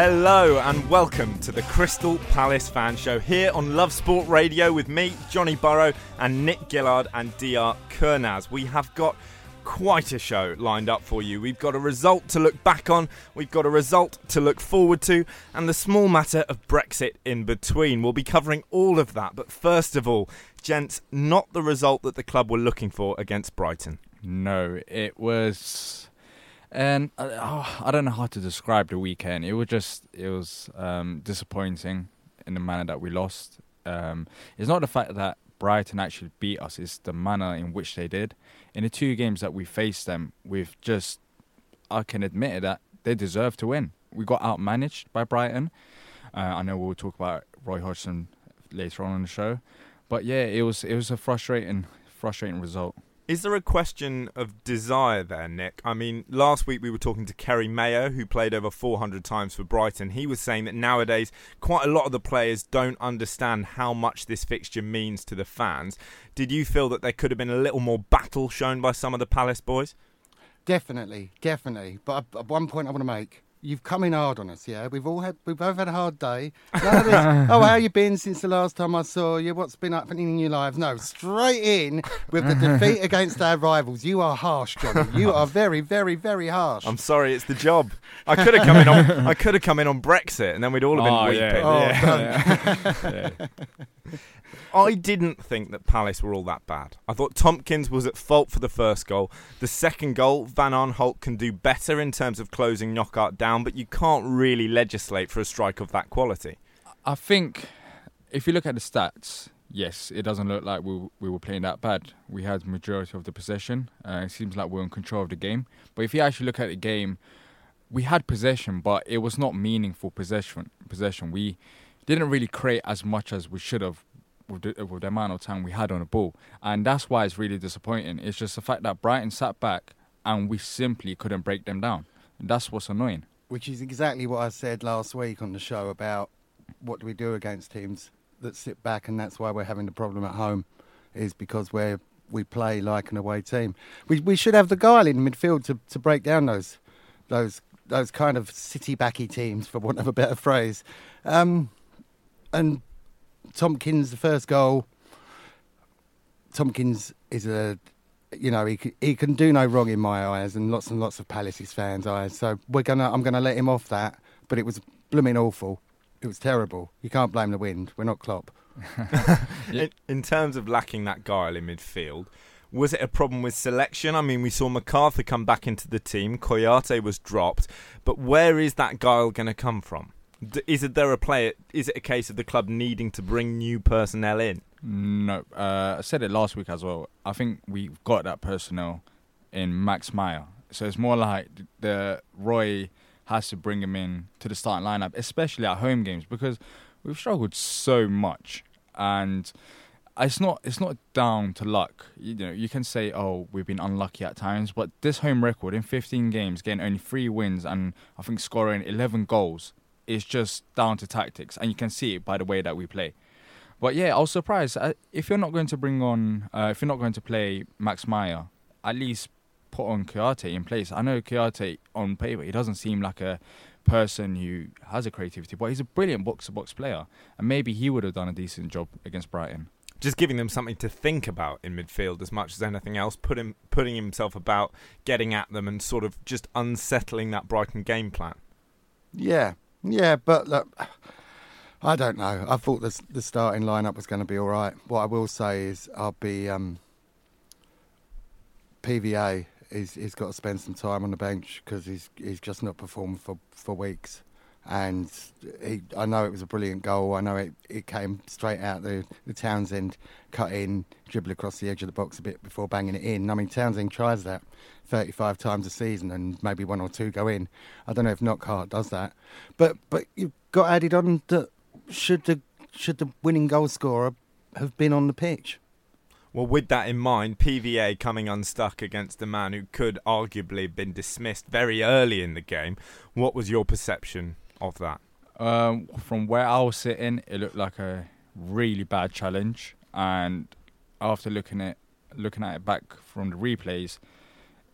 Hello and welcome to the Crystal Palace Fan Show here on Love Sport Radio with me, Johnny Burrow, and Nick Gillard and DR Kernaz. We have got quite a show lined up for you. We've got a result to look back on, we've got a result to look forward to, and the small matter of Brexit in between. We'll be covering all of that, but first of all, gents, not the result that the club were looking for against Brighton. No, it was, and uh, oh, I don't know how to describe the weekend. It was just, it was um, disappointing in the manner that we lost. Um, it's not the fact that Brighton actually beat us; it's the manner in which they did. In the two games that we faced them, we've just, I can admit it, that they deserve to win. We got outmanaged by Brighton. Uh, I know we'll talk about Roy Hodgson later on in the show, but yeah, it was it was a frustrating, frustrating result. Is there a question of desire there, Nick? I mean, last week we were talking to Kerry Mayo, who played over 400 times for Brighton. He was saying that nowadays quite a lot of the players don't understand how much this fixture means to the fans. Did you feel that there could have been a little more battle shown by some of the Palace boys? Definitely, definitely. But uh, at- at one point, I want to make. You've come in hard on us, yeah. We've all had, we've both had a hard day. None of this, oh, how you been since the last time I saw you? What's been happening in your lives? No, straight in with the defeat against our rivals. You are harsh, Johnny. You are very, very, very harsh. I'm sorry, it's the job. I could have come in on I could have come in on Brexit, and then we'd all have been Oh, weeping. Oh, yeah. Oh, I didn't think that Palace were all that bad. I thought Tomkins was at fault for the first goal. The second goal, Van Aanholt can do better in terms of closing Knockaert down, but you can't really legislate for a strike of that quality. I think if you look at the stats, yes, it doesn't look like we we were playing that bad. We had majority of the possession. Uh, it seems like we're in control of the game. But if you actually look at the game, we had possession, but it was not meaningful possession. Possession. We didn't really create as much as we should have with the, with the amount of time we had on the ball, and that's why it's really disappointing. It's just the fact that Brighton sat back and we simply couldn't break them down. That's what's annoying. Which is exactly what I said last week on the show about what do we do against teams that sit back, and that's why we're having the problem at home, is because we're we play like an away team. We we should have the guile in midfield to, to break down those those those kind of city backy teams, for want of a better phrase. Um, and Tomkins, the first goal. Tomkins is a you know, he he can do no wrong in my eyes, and lots and lots of Palace's fans' eyes. So we're gonna, I'm gonna let him off that. But it was blooming awful. It was terrible. You can't blame the wind. We're not Klopp. in, in terms of lacking that guile in midfield, was it a problem with selection? I mean, we saw McArthur come back into the team. Kouyate was dropped, but where is that guile going to come from? D- is it there a player? Is it a case of the club needing to bring new personnel in? No, uh, I said it last week as well. I think we've got that personnel in Max Meyer, so it's more like the Roy has to bring him in to the starting lineup, especially at home games, because we've struggled so much, and it's not it's not down to luck. You know, you can say, oh, we've been unlucky at times, but this home record in 15 games, getting only three wins and I think scoring 11 goals, is just down to tactics, and you can see it by the way that we play. But yeah, I was surprised if you're not going to bring on, uh, if you're not going to play Max Meyer, at least put on Kouyate in place. I know Kouyate on paper, he doesn't seem like a person who has a creativity, but he's a brilliant box to box player, and maybe he would have done a decent job against Brighton. Just giving them something to think about in midfield as much as anything else, put him, putting himself about, getting at them, and sort of just unsettling that Brighton game plan. Yeah, yeah, but look, I don't know. I thought the the starting lineup was going to be all right. What I will say is, I'll be um, PVA. He's he's got to spend some time on the bench because he's he's just not performed for, for weeks. And he, I know it was a brilliant goal. I know it, it came straight out the, the Townsend cut in, dribble across the edge of the box a bit before banging it in. I mean, Townsend tries that 35 times a season and maybe one or two go in. I don't know if Knockaert does that. But but you've got added on that should the should the winning goal scorer have been on the pitch? Well, with that in mind, PVA coming unstuck against a man who could arguably have been dismissed very early in the game. What was your perception of that? Um, from where I was sitting, it looked like a really bad challenge, and after looking at looking at it back from the replays,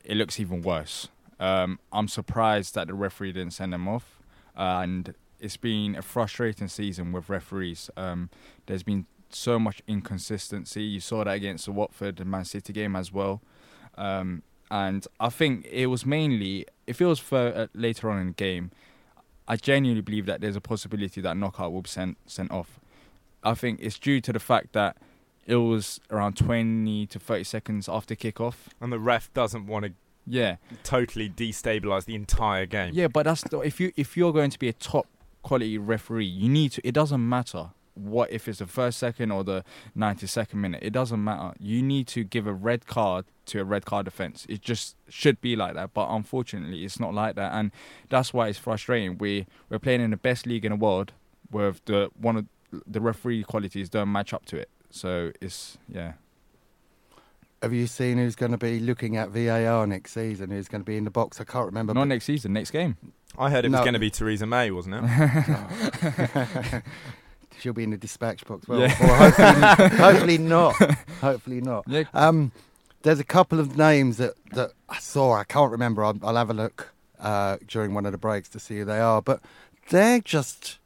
it looks even worse. Um, I'm surprised that the referee didn't send him off, and it's been a frustrating season with referees. Um, there's been so much inconsistency. You saw that against the Watford and Man City game as well. Um, and I think it was mainly, if it was for uh, later on in the game, I genuinely believe that there's a possibility that Knockaert will be sent sent off. I think it's due to the fact that it was around 20 to 30 seconds after kickoff. And the ref doesn't want to yeah totally destabilize the entire game. Yeah, but that's if you if you're going to be a top quality referee, you need to. It doesn't matter what if it's the first second or the 92nd minute. It doesn't matter. You need to give a red card to a red card offence. It just should be like that. But unfortunately, it's not like that, and that's why it's frustrating. We we're playing in the best league in the world with the one of the referee qualities don't match up to it. So it's yeah. Have you seen who's going to be looking at VAR next season? Who's going to be in the box? I can't remember. Not next season, next game. I heard it No. was going to be Theresa May, wasn't it? She'll be in the dispatch box. Well, Yeah. hopefully, hopefully not. Hopefully not. Yeah. Um, there's a couple of names that, that I saw. I can't remember. I'll, I'll have a look uh, during one of the breaks to see who they are. But they're just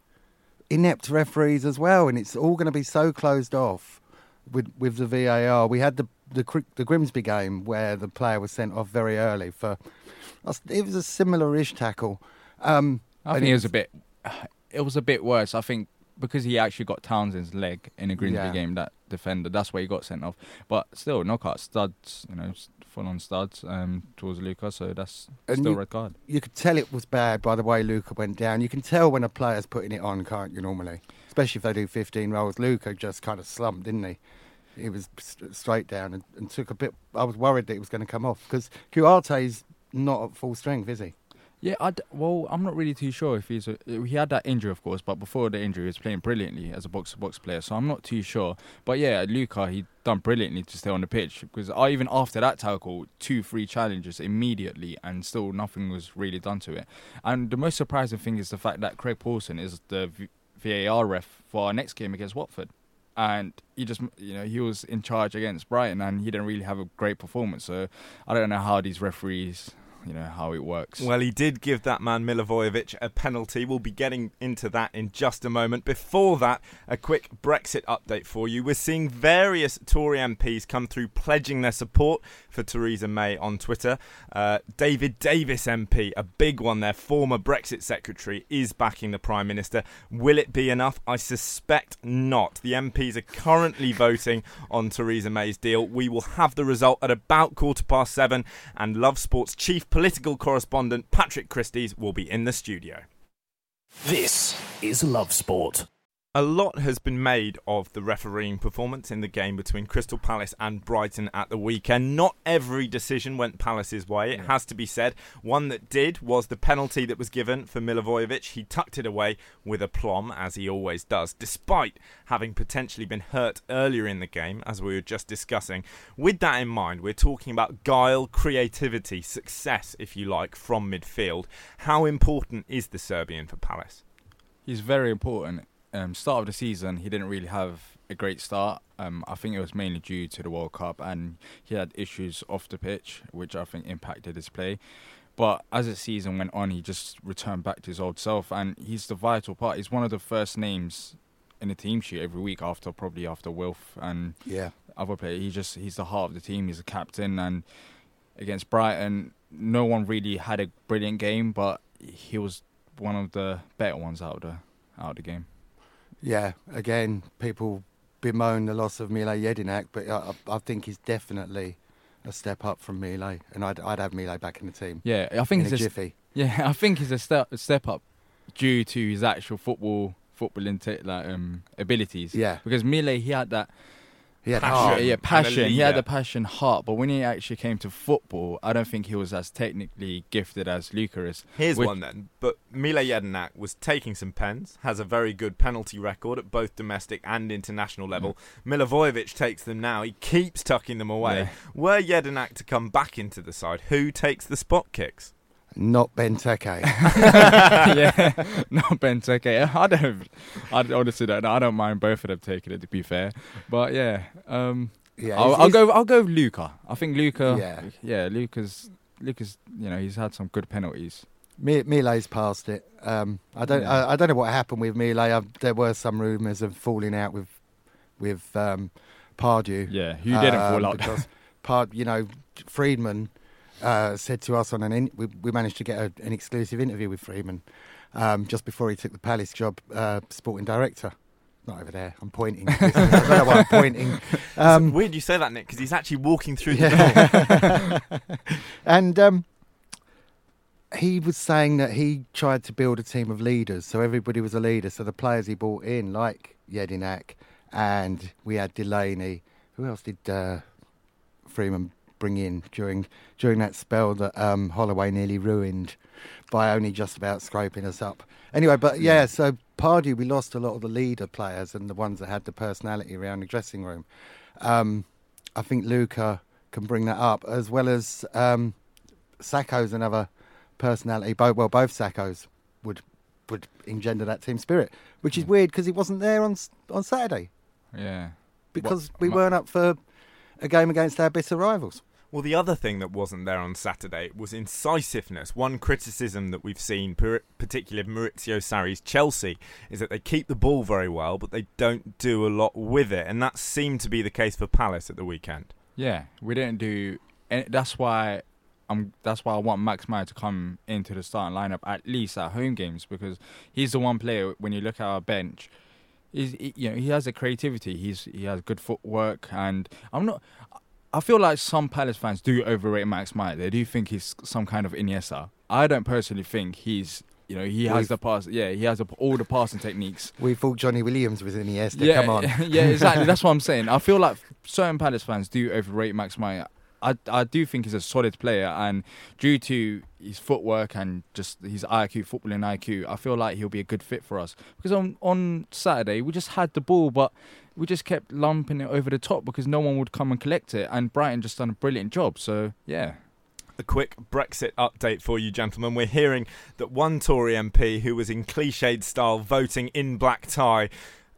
inept referees as well, and it's all going to be so closed off with with the VAR. We had the the the Grimsby game where the player was sent off very early for. It was a similar-ish tackle. Um, I think it was a bit. It was a bit worse. I think because he actually got Townsend's leg in a Grimsby Yeah. game. That defender. That's why he got sent off. But still, Knockaert studs. You know, full on studs um, towards Luca. So that's And still you- red card. you could tell it was bad by the way Luca went down. You can tell when a player's putting it on, can't you? Normally, especially if they do 15 rolls. Luca just kind of slumped, didn't he? He was st- straight down and, and took a bit. I was worried that it was going to come off because Kouyate's not at full strength, is he? Yeah, I well, I'm not really too sure if he's a, uh, he had that injury, of course, but before the injury, he was playing brilliantly as a box-to-box player. So I'm not too sure. But yeah, Luca, he done brilliantly to stay on the pitch because I, even after that tackle, two free challenges immediately, and still nothing was really done to it. And the most surprising thing is the fact that Craig Pawson is the VAR ref for our next game against Watford. And he just, you know, he was in charge against Brighton, and he didn't really have a great performance. So I don't know how these referees you know how it works. Well, he did give that man Milivojevic a penalty. We'll be getting into that in just a moment. Before that, a quick Brexit update for you. We're seeing various Tory MPs come through pledging their support for Theresa May on Twitter. Uh, David Davis MP, a big one there, former Brexit secretary, is backing the Prime Minister. Will it be enough? I suspect not. The MPs are currently voting on Theresa May's deal. We will have the result at about quarter past seven, and Love Sports chief political correspondent Patrick Christys will be in the studio. This is Love Sport. A lot has been made of the refereeing performance in the game between Crystal Palace and Brighton at the weekend. Not every decision went Palace's way, it has to be said. One that did was the penalty that was given for Milivojevic. He tucked it away with aplomb, as he always does, despite having potentially been hurt earlier in the game, as we were just discussing. With that in mind, we're talking about guile, creativity, success, if you like, from midfield. How important is the Serbian for Palace? He's very important um, start of the season, he didn't really have a great start. Um, I think it was mainly due to the World Cup, and he had issues off the pitch, which I think impacted his play. But as the season went on, he just returned back to his old self, and he's the vital part. He's one of the first names in the team sheet every week after probably after Wilf and yeah other players. He just he's the heart of the team. He's the captain, and against Brighton, no one really had a brilliant game, but he was one of the better ones out of the out of the game. Yeah, again, people bemoan the loss of Mile Jedinak, but I, I think he's definitely a step up from Mile, and I'd, I'd have Mile back in the team. Yeah, I think in it's a jiffy. Yeah, I think he's a step a step up due to his actual football footballing t- like um, abilities. Yeah. because Mile he had that He had Passion. heart. yeah a passion. He had leader. the passion, heart. But when he actually came to football, I don't think he was as technically gifted as Luca is. Here's Which- one then. But Mile Jedinak was taking some pens, has a very good penalty record at both domestic and international level. Mm. Milivojevic takes them now. He keeps tucking them away. Yeah. Were Jedinak to come back into the side, who takes the spot kicks? Not Benteke. yeah, no Benteke. I don't. I honestly don't. I don't mind both of them taking it. To be fair, but yeah, um, yeah, I'll, I'll go. I'll go with Luca. I think Luca. Yeah. yeah. Luca's. Luca's. You know, he's had some good penalties. Mile's passed it. Um, I don't. Yeah. I, I don't know what happened with Mile. I, there were some rumours of falling out with with um, Pardew. Yeah, who didn't um, fall out? because Pard, you know, Freedman uh, said to us on an in, we, we managed to get a, an exclusive interview with Freedman um, just before he took the Palace job, uh, sporting director. Not over there. I'm pointing. I don't know why I'm pointing. Um, Weird you say that, Nick, because he's actually walking through the door. and um, he was saying that he tried to build a team of leaders, so everybody was a leader. So the players he brought in, like Jedinak, and we had Delaney. Who else did uh, Freedman bring in during during that spell that um, Holloway nearly ruined by only just about scraping us up? Anyway, but yeah, so Pardew, we lost a lot of the leader players and the ones that had the personality around the dressing room. Um, I think Luca can bring that up, as well as um, Sakho's another personality. Both well, both Sakhos would would engender that team spirit, which is weird because he wasn't there on on Saturday Yeah. because What- we weren't up for a game against our bitter rivals. Well, the other thing that wasn't there on Saturday was incisiveness. One criticism that we've seen, particularly of Maurizio Sarri's Chelsea, is that they keep the ball very well, but they don't do a lot with it, and that seemed to be the case for Palace at the weekend. Yeah, we didn't do, that's why I'm. That's why I want Max Meyer to come into the starting lineup at least at home games because he's the one player when you look at our bench. You know, he has a creativity. He's he has good footwork, and I'm not. I feel like some Palace fans do overrate Max Meyer. They do think he's some kind of Iniesta. I don't personally think he's. You know, he has We've- the pass. Yeah, he has the, all the passing techniques. We thought Johnny Williams was in Iniesta. Yeah, Come on. yeah, exactly. That's what I'm saying. I feel like certain Palace fans do overrate Max Meyer. I, I do think he's a solid player, and due to his footwork and just his IQ, footballing IQ, I feel like he'll be a good fit for us. Because on on Saturday we just had the ball, but we just kept lumping it over the top because no one would come and collect it, and Brighton just done a brilliant job. So yeah, A quick Brexit update for you, gentlemen. We're hearing that one Tory MP who was in cliched style voting in black tie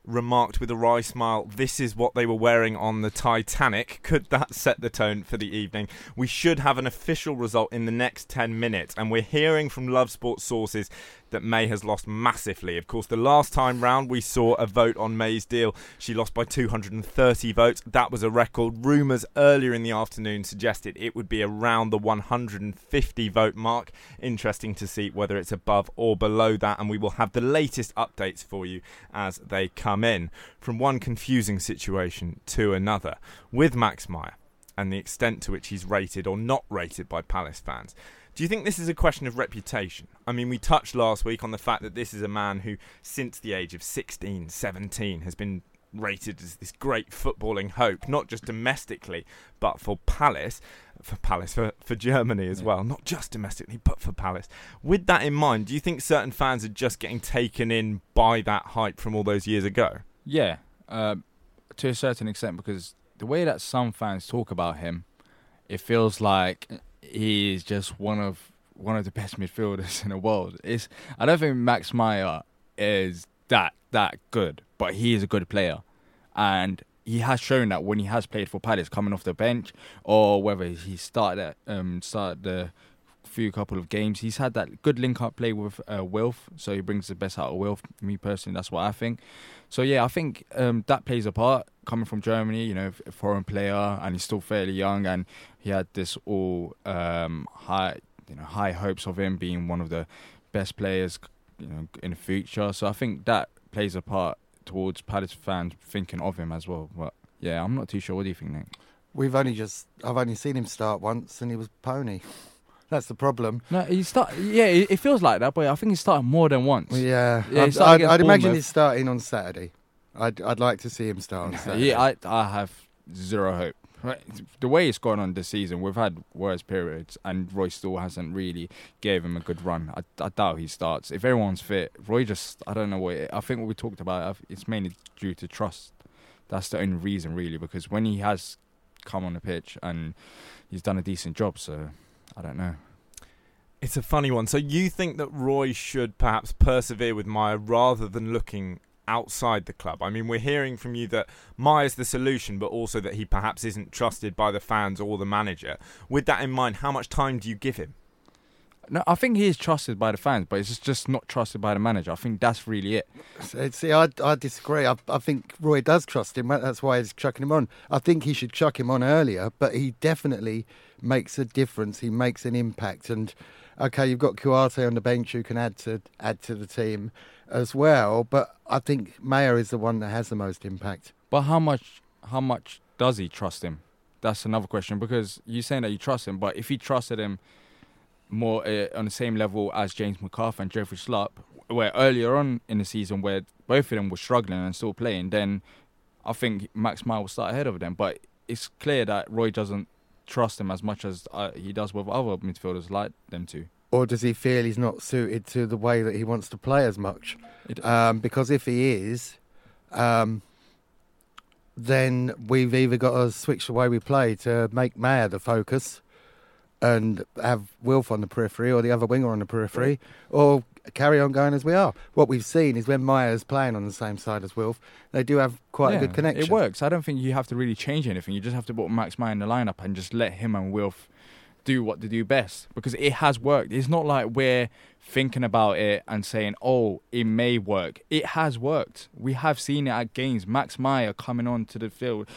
remarked with a wry smile, This is what they were wearing on the Titanic. Could that set the tone for the evening? We should have an official result in the next 10 minutes, and we're hearing from Love Sport sources that May has lost massively. Of course, the last time round we saw a vote on May's deal, she lost by 230 votes. That was a record. Rumours earlier in the afternoon suggested it would be around the 150 vote mark. Interesting to see whether it's above or below that, and we will have the latest updates for you as they come in. From one confusing situation to another with Max Meyer and the extent to which he's rated or not rated by Palace fans. Do you think this is a question of reputation? I mean, we touched last week on the fact that this is a man who, since the age of 16, 17, has been rated as this great footballing hope, not just domestically, but for Palace, for Palace, for, for Germany as well, not just domestically, but for Palace. With that in mind, do you think certain fans are just getting taken in by that hype from all those years ago? Yeah, uh, to a certain extent, because the way that some fans talk about him, it feels like he's just one of one of the best midfielders in the world. It's I don't think Max Meyer is that that good, but he is a good player, and he has shown that when he has played for Palace, coming off the bench or whether he started at, um started the few couple of games, he's had that good link up play with uh, Wilf, so he brings the best out of Wilf. Me personally, that's what I think. So yeah, I think um, that plays a part coming from Germany. You know, a foreign player, and he's still fairly young, and he had this all um, high, you know, high hopes of him being one of the best players, you know, in the future. So I think that plays a part towards Palace fans thinking of him as well. But yeah, I'm not too sure. What do you think, Nick? We've only just, I've only seen him start once, and he was pony. That's the problem. No, he start. Yeah, it, it feels like that, but I think he started more than once. Yeah, Yeah, I'd, I'd, I'd imagine he's starting on Saturday. I'd, I'd like to see him start on Saturday. Yeah, I I have zero hope. Right, The way it's gone on this season, we've had worse periods, and Roy still hasn't really gave him a good run. I, I doubt he starts. If everyone's fit, Roy just I don't know what. I think what we talked about, it's mainly due to trust. That's the only reason, really, because when he has come on the pitch and he's done a decent job, so I don't know. It's a funny one. So you think that Roy should perhaps persevere with Meyer rather than looking outside the club? I mean, we're hearing from you that Meyer's the solution, but also that he perhaps isn't trusted by the fans or the manager. With that in mind, how much time do you give him? No, I think he is trusted by the fans, but it's just- not trusted by the manager. I think that's really it. See, I, I disagree. I, I think Roy does trust him. That's why he's chucking him on. I think he should chuck him on earlier, but he definitely makes a difference. He makes an impact. And okay, you've got Kouyate on the bench who can add to add to the team as well. But I think Meyer is the one that has the most impact. But how much? How much does he trust him? That's another question because you're saying that you trust him, but if he trusted him more uh, on the same level as James McArthur and Jeffrey Schlupp, where earlier on in the season where both of them were struggling and still playing, then I think Max Meyer will start ahead of them. But it's clear that Roy doesn't trust him as much as uh, he does with other midfielders like them to. Or does he feel he's not suited to the way that he wants to play as much? Um, because if he is, um, then we've either got to switch the way we play to make Meyer the focus and have Wilf on the periphery or the other winger on the periphery, or carry on going as we are. What we've seen is when Meyer's playing on the same side as Wilf, they do have quite a good connection. It works. I don't think you have to really change anything. You just have to put Max Meyer in the lineup and just let him and Wilf do what they do best because it has worked. It's not like we're thinking about it and saying, "Oh, it may work." It has worked. We have seen it at games. Max Meyer coming onto the field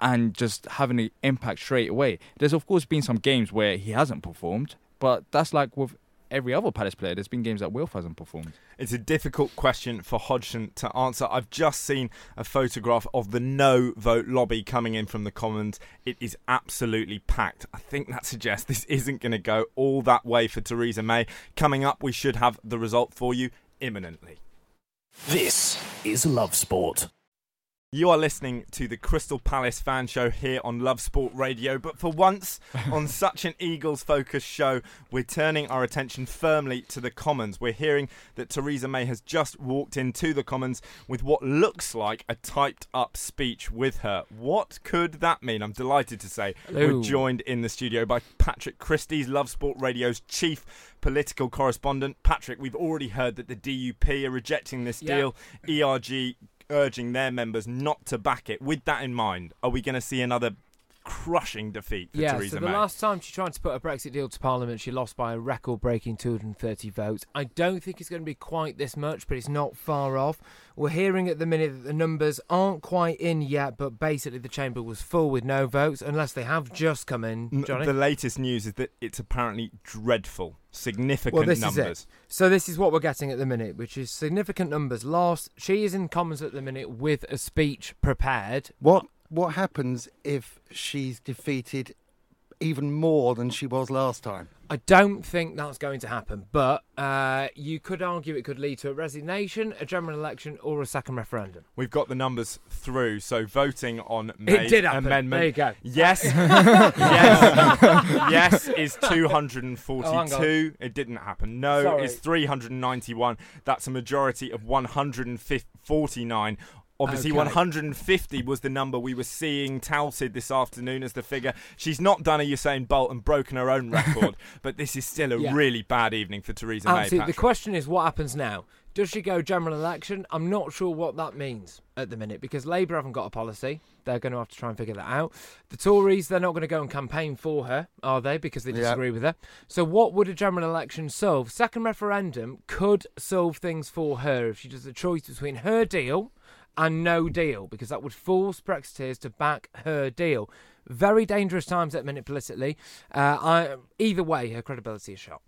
and just having an impact straight away. There's of course been some games where he hasn't performed, but that's like with every other Palace player. There's been games that Wilf hasn't performed. It's a difficult question for Hodgson to answer. I've just seen a photograph of the no vote lobby coming in from the Commons. It is absolutely packed. I think that suggests this isn't going to go all that way for Theresa May. Coming up, we should have the result for you imminently. This is Love Sport. You are listening to the Crystal Palace fan show here on Love Sport Radio, but for once on such an Eagles focused show, we're turning our attention firmly to the Commons. We're hearing that Theresa May has just walked into the Commons with what looks like a typed up speech with her. What could that mean? I'm delighted to say Hello. we're joined in the studio by Patrick Christys Love Sport Radio's chief political correspondent. Patrick, we've already heard that the DUP are rejecting this Yeah. deal. ERG urging their members not to back it. With that in mind, are we going to see another crushing defeat for yeah, Theresa so the May? last time she tried to put a Brexit deal to Parliament, she lost by a record-breaking 230 votes. I don't think it's going to be quite this much, but it's not far off. We're hearing at the minute that the numbers aren't quite in yet, but basically the chamber was full with no votes, unless they have just come in. Johnny? The latest news is that it's apparently dreadful, significant well, this numbers. is it. So this is what we're getting at the minute, which is significant numbers lost. She is in Commons at the minute with a speech prepared. What what happens if she's defeated even more than she was last time? I don't think that's going to happen, but uh, you could argue it could lead to a resignation, a general election, or a second referendum. We've got the numbers through, so voting on May's did amendment. There you go. Yes, yes, yes is Oh, 242. it didn't happen. No Sorry. is 391. That's a majority of 149. Obviously, Okay. 150 was the number we were seeing touted this afternoon as the figure. She's not done a Usain Bolt and broken her own record, but this is still a Yeah. really bad evening for Theresa um, May. Absolutely. The question is, what happens now? Does she go general election? I'm not sure what that means at the minute because Labour haven't got a policy. They're going to have to try and figure that out. The Tories, they're not going to go and campaign for her, are they? Because they Yeah. disagree with her. So, what would a general election solve? Second referendum could solve things for her if she does a choice between her deal and no deal, because that would force Brexiteers to back her deal. Very dangerous times at the minute politically. Uh, I, either way, her credibility is shot.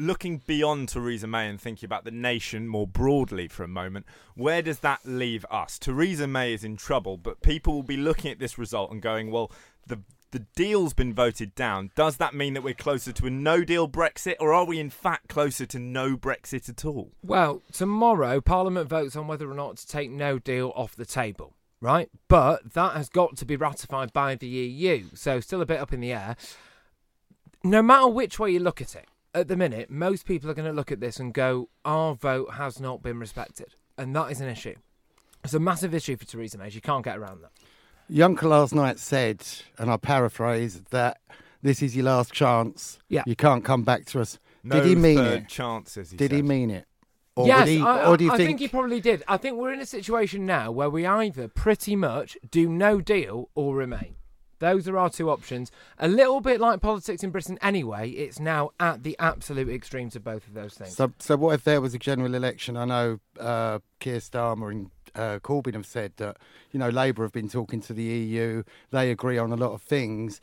looking beyond Theresa May and thinking about the nation more broadly for a moment, where does that leave us? Theresa May is in trouble, but people will be looking at this result and going, well, the the deal's been voted down. Does that mean that we're closer to a no deal Brexit, or are we in fact closer to no Brexit at all? Well, tomorrow Parliament votes on whether or not to take no deal off the table, right? But that has got to be ratified by the EU, so still a bit up in the air. No matter which way you look at it, at the minute, most people are going to look at this and go, our vote has not been respected. And that is an issue. It's a massive issue for Theresa May. She can't get around that. Juncker last night said, and I paraphrase, that this is your last chance. Yeah. You can't come back to us. No did he mean third it? chances. He Did he mean it? Or yes, he, I, or do you I think, think he probably did. I think we're in a situation now where we either pretty much do no deal or remain. Those are our two options. A little bit like politics in Britain anyway, it's now at the absolute extremes of both of those things. So, so what if there was a general election? I know uh, Keir Starmer and uh, Corbyn have said that you know Labour have been talking to the EU. They agree on a lot of things.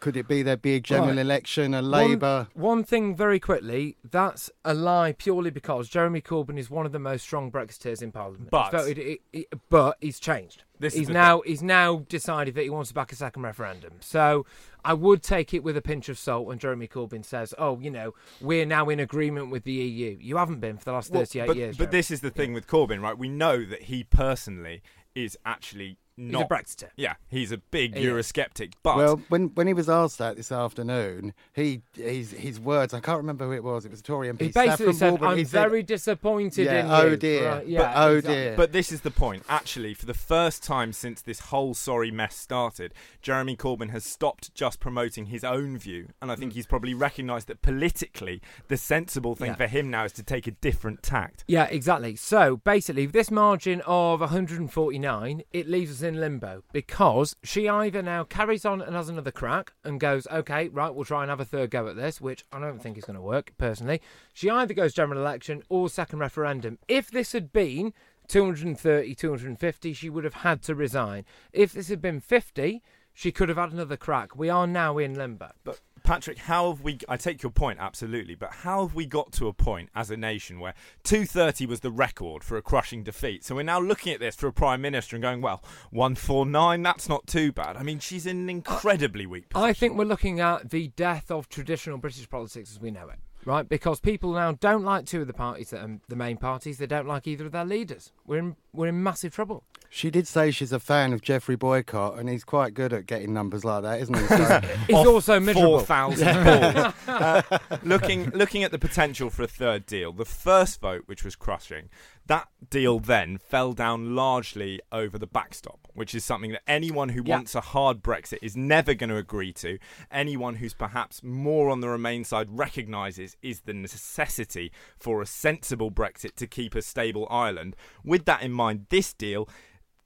Could it be there'd be a general Right. election, a Labour? One, thing very quickly, that's a lie purely because Jeremy Corbyn is one of the most strong Brexiteers in Parliament. But- He's voted, he- he- but he's changed. This he's the now he's now decided that he wants to back a second referendum. So I would take it with a pinch of salt when Jeremy Corbyn says, "Oh, you know, we're now in agreement with the EU." You haven't been for the last Well, thirty-eight but, years. But Jeremy. this is the thing with Corbyn, right? We know that he personally is actually he's not a Brexiter. Yeah, he's a big He is. Eurosceptic, but Well, when when he was asked that this afternoon, he his his words. I can't remember who it was. It was a Tory MP. He basically said, Walden, "I'm he said- very disappointed Yeah, in oh you." oh dear. Right, yeah, But- oh exactly. dear. But this is the point. Actually, for the first time since this whole sorry mess started, Jeremy Corbyn has stopped just promoting his own view, and I think mm. he's probably recognised that politically, the sensible thing Yeah. for him now is to take a different tact. Yeah, exactly. So basically, this margin of 149, it leaves us in limbo because she either now carries on and has another crack and goes, okay, right, we'll try and have a third go at this, which I don't think is going to work personally. She either goes general election or second referendum. If this had been 230, 250, she would have had to resign. If this had been 50, she could have had another crack. We are now in limbo. But Patrick, how have we? I take your point absolutely, but how have we got to a point as a nation where 230 was the record for a crushing defeat? So we're now looking at this for a prime minister and going, well, 149, that's not too bad. I mean, she's in an incredibly weak position. I think we're looking at the death of traditional British politics as we know it, right? Because people now don't like two of the parties that are the main parties. They don't like either of their leaders. We're in we're in massive trouble. She did say she's a fan of Geoffrey Boycott, and he's quite good at getting numbers like that, isn't he? So, It's also miserable. Four thousand balls. Uh, looking looking at the potential for a third deal, the first vote, which was crushing, That deal then fell down largely over the backstop, which is something that anyone who Yeah. wants a hard Brexit is never going to agree to. Anyone who's perhaps more on the Remain side recognises is the necessity for a sensible Brexit to keep a stable Ireland. With that in mind, this deal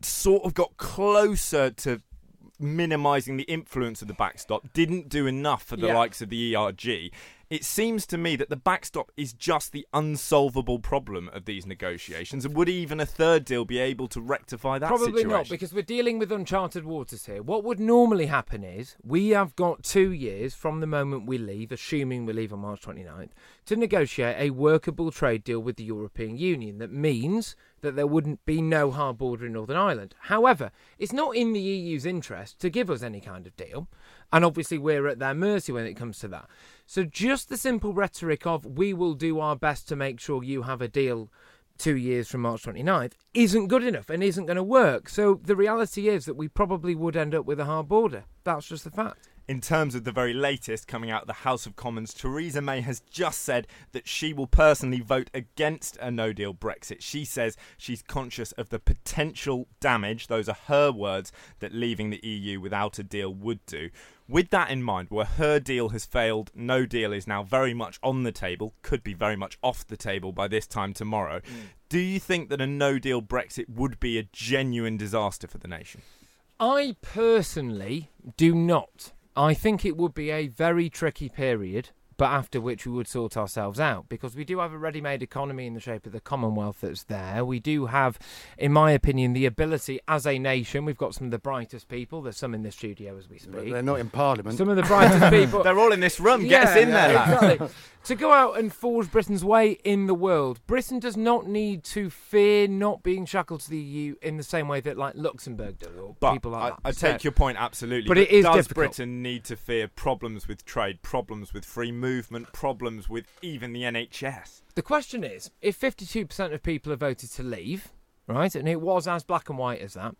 sort of got closer to minimising the influence of the backstop, didn't do enough for the Yeah. likes of the ERG. It seems to me that the backstop is just the unsolvable problem of these negotiations. And would even a third deal be able to rectify that Probably situation? not, because we're dealing with uncharted waters here. What would normally happen is we have got two years from the moment we leave, assuming we leave on March 29th, to negotiate a workable trade deal with the European Union. That means that there wouldn't be no hard border in Northern Ireland. However, it's not in the EU's interest to give us any kind of deal, and obviously we're at their mercy when it comes to that. So just the simple rhetoric of we will do our best to make sure you have a deal two years from March 29th isn't good enough and isn't going to work. So the reality is that we probably would end up with a hard border. That's just the fact. In terms of the very latest coming out of the House of Commons, Theresa May has just said that she will personally vote against a no deal Brexit. She says she's conscious of the potential damage, those are her words, that leaving the EU without a deal would do. With that in mind, where her deal has failed, no deal is now very much on the table, could be very much off the table by this time tomorrow. Mm. Do you think that a no deal Brexit would be a genuine disaster for the nation? I personally do not. I think it would be a very tricky period, but after which we would sort ourselves out because we do have a ready made economy in the shape of the Commonwealth that's there. We do have, in my opinion, the ability as a nation. We've got some of the brightest people. There's some in the studio as we But speak. they're not in Parliament. Some of the brightest people. They're all in this room. Get us in there, lad. exactly. To go out and forge Britain's way in the world. Britain does not need to fear not being shackled to the EU in the same way that like Luxembourg does or But people like I, that. I So- take your point absolutely. But it is does difficult. Britain need to fear problems with trade, problems with free movement, problems with even the NHS? The question is, if 52% of people have voted to leave, right, and it was as black and white as that,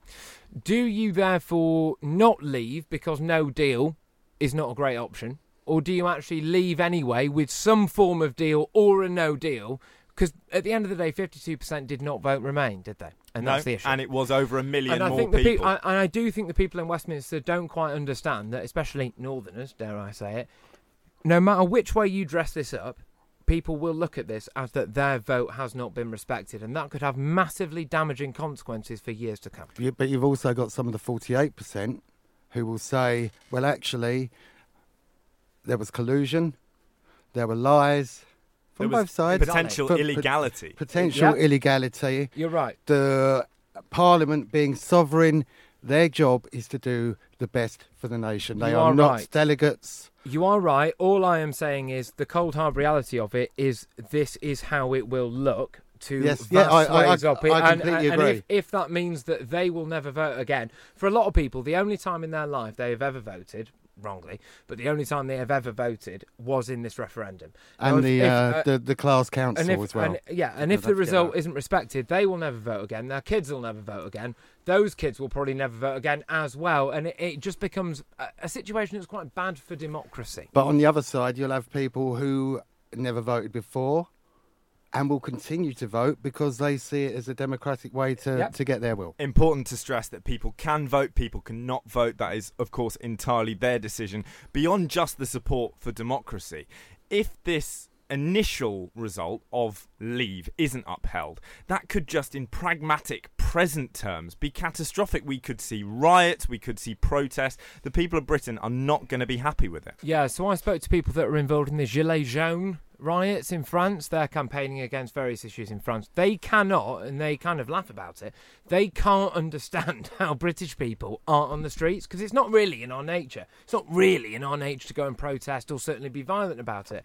do you therefore not leave because no deal is not a great option? Or do you actually leave anyway with some form of deal or a no deal? Because at the end of the day, 52% did not vote Remain, did they? And No, that's the issue. and it was over a million and I more think the people. people, I, and I do think the people in Westminster don't quite understand that, especially Northerners, dare I say it. No matter which way you dress this up, people will look at this as that their vote has not been respected, and that could have massively damaging consequences for years to come. You- but you've also got some of the 48% who will say, well, actually, there was collusion, there were lies from There was both sides. potential But- but- illegality. Potential Yeah. illegality. You're right. The Parliament being sovereign, their job is to do the best for the nation. They You are, are not right. delegates. You are right. All I am saying is the cold hard reality of it is this is how it will look to Yes, yeah, I- I- swathes I- of it. I and, completely and agree. if, if that means that they will never vote again, for a lot of people, the only time in their life they have ever voted wrongly, but the only time they have ever voted was in this referendum. Now, And if- the, if, uh, the the class council and if, as well. and- yeah, and if the result isn't respected, they will never vote again. Their kids will never vote again. Those kids will probably never vote again as well. And it, it just becomes a, a situation that's quite bad for democracy. But on the other side, you'll have people who never voted before and will continue to vote because they see it as a democratic way to, Yep. to get their will. Important to stress that people can vote, people cannot vote. That is, of course, entirely their decision. Beyond just the support for democracy, if this initial result of leave isn't upheld, that could just, in pragmatic present terms, be catastrophic. We could see riots, we could see protests. The people of Britain are not going to be happy with it. Yeah, so I spoke to people that are involved in the Gilets jaunes riots in France. They're campaigning against various issues in France. They cannot, and they kind of laugh about it, they can't understand how British people aren't on the streets because it's not really in our nature. It's not really in our nature to go and protest or certainly be violent about it.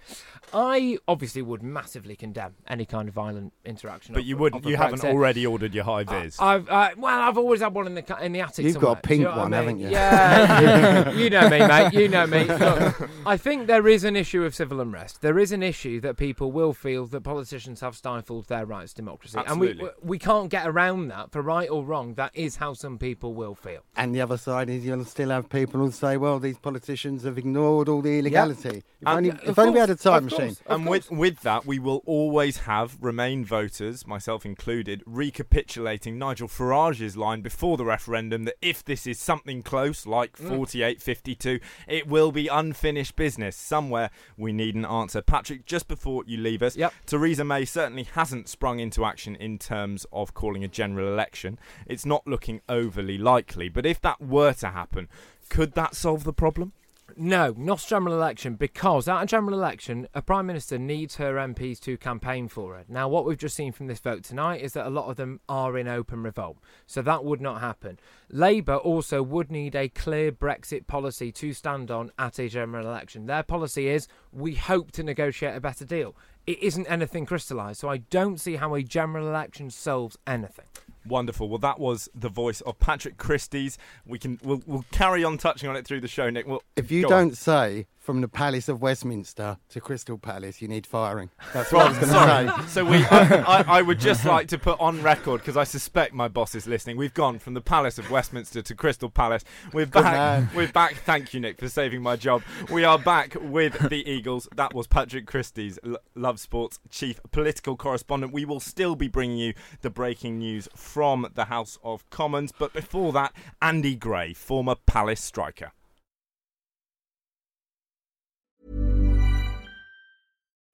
I obviously would massively condemn any kind of violent interaction. But of- you wouldn't. of a You haven't already ordered your high vis. I've uh, well, I've always had one in the in the attic. You've got a pink you know what I one, mean? haven't you? Yeah, you know me, mate. You know me. Look, I think there is an issue of civil unrest. There is an issue issue that people will feel that politicians have stifled their rights to democracy, and we we can't get around that. For right or wrong, that is how some people will feel. And the other side is you'll still have people who say, well, these politicians have ignored all the illegality. If, And- only, Of if only we had a time machine. course. And with, with that, we will always have Remain voters, myself included, recapitulating Nigel Farage's line before the referendum that if this is something close, like Mm. 48 52, it will be unfinished business. Somewhere we need an answer. Patrick, just before you leave us, Yep. Theresa May certainly hasn't sprung into action in terms of calling a general election. It's not looking overly likely, but if that were to happen, could that solve the problem? No, not a general election, because at a general election, a Prime Minister needs her MPs to campaign for her. Now, what we've just seen from this vote tonight is that a lot of them are in open revolt, so that would not happen. Labour also would need a clear Brexit policy to stand on at a general election. Their policy is we hope to negotiate a better deal. It isn't anything crystallised, so I don't see how a general election solves anything. Wonderful. Well, that was the voice of Patrick Christys. We can we'll, we'll carry on touching on it through the show, Nick. Well, If you don't on. say from the Palace of Westminster to Crystal Palace, you need firing. That's what I was going to say. So we, I, I, I would just like to put on record because I suspect my boss is listening. We've gone from the Palace of Westminster to Crystal Palace. We're back. man. We're back. Thank you, Nick, for saving my job. We are back with the Eagles. That was Patrick Christys L- Love Sports chief political correspondent. We will still be bringing you the breaking news from the House of Commons, but before that, Andy Gray, former Palace striker.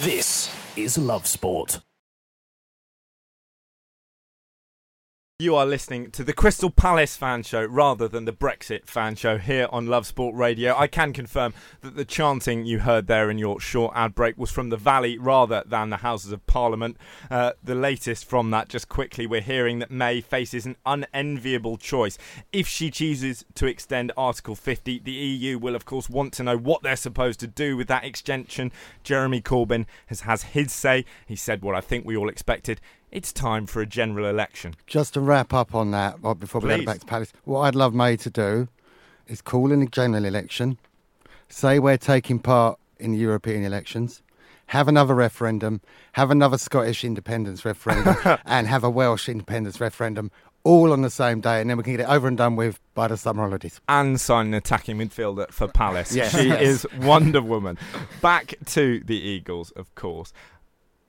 This is Love Sport. You are listening to the Crystal Palace fan show rather than the Brexit fan show here on Love Sport Radio. I can confirm that the chanting you heard there in your short ad break was from the Valley rather than the Houses of Parliament. Uh, the latest from that, just quickly, we're hearing that May faces an unenviable choice. If she chooses to extend Article 50, the EU will, of course, want to know what they're supposed to do with that extension. Jeremy Corbyn has, has his say. He said what I think we all expected. It's time for a general election. Just to wrap up on that, well, before we Please. go back to Palace, what I'd love May to do is call in a general election, say we're taking part in the European elections, have another referendum, have another Scottish independence referendum, and have a Welsh independence referendum all on the same day, and then we can get it over and done with by the summer holidays. and sign an attacking midfielder for Palace. Yes. She is Wonder Woman. Back to the Eagles, of course.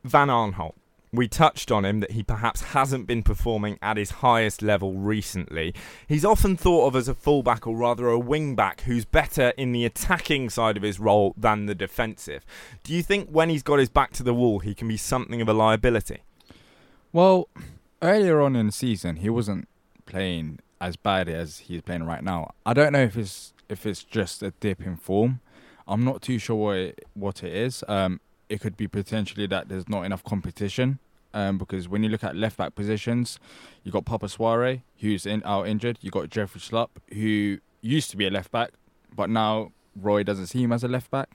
Van Aanholt. We touched on him that he perhaps hasn't been performing at his highest level recently. He's often thought of as a fullback or rather a wingback who's better in the attacking side of his role than the defensive. Do you think when he's got his back to the wall he can be something of a liability? Well, earlier on in the season, he wasn't playing as bad as he's playing right now. I don't know if it's if it's just a dip in form. I'm not too sure what it, what it is. Um, it could be potentially that there's not enough competition. Um, because when you look at left back positions, you got Papa Souaré, who's in out injured. You got Jeffrey Schlupp, who used to be a left back, but now Roy doesn't see him as a left back.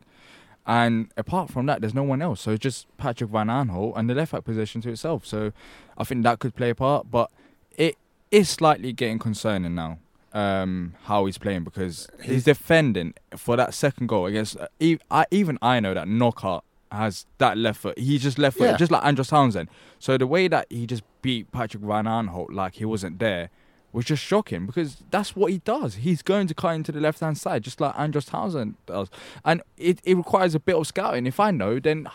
And apart from that, there's no one else. So it's just Patrick Van Aanholt and the left back position to itself. So I think that could play a part, but it is slightly getting concerning now um, how he's playing because he's defending for that second goal against. Uh, I, even I know that Knockaert has that left foot. He's just left foot, Yeah. just like Andros Townsend. So the way that he just beat Patrick Van Aanholt like he wasn't there was just shocking because that's what he does. He's going to cut into the left hand side just like Andros Townsend does, and it, it requires a bit of scouting. If I know, then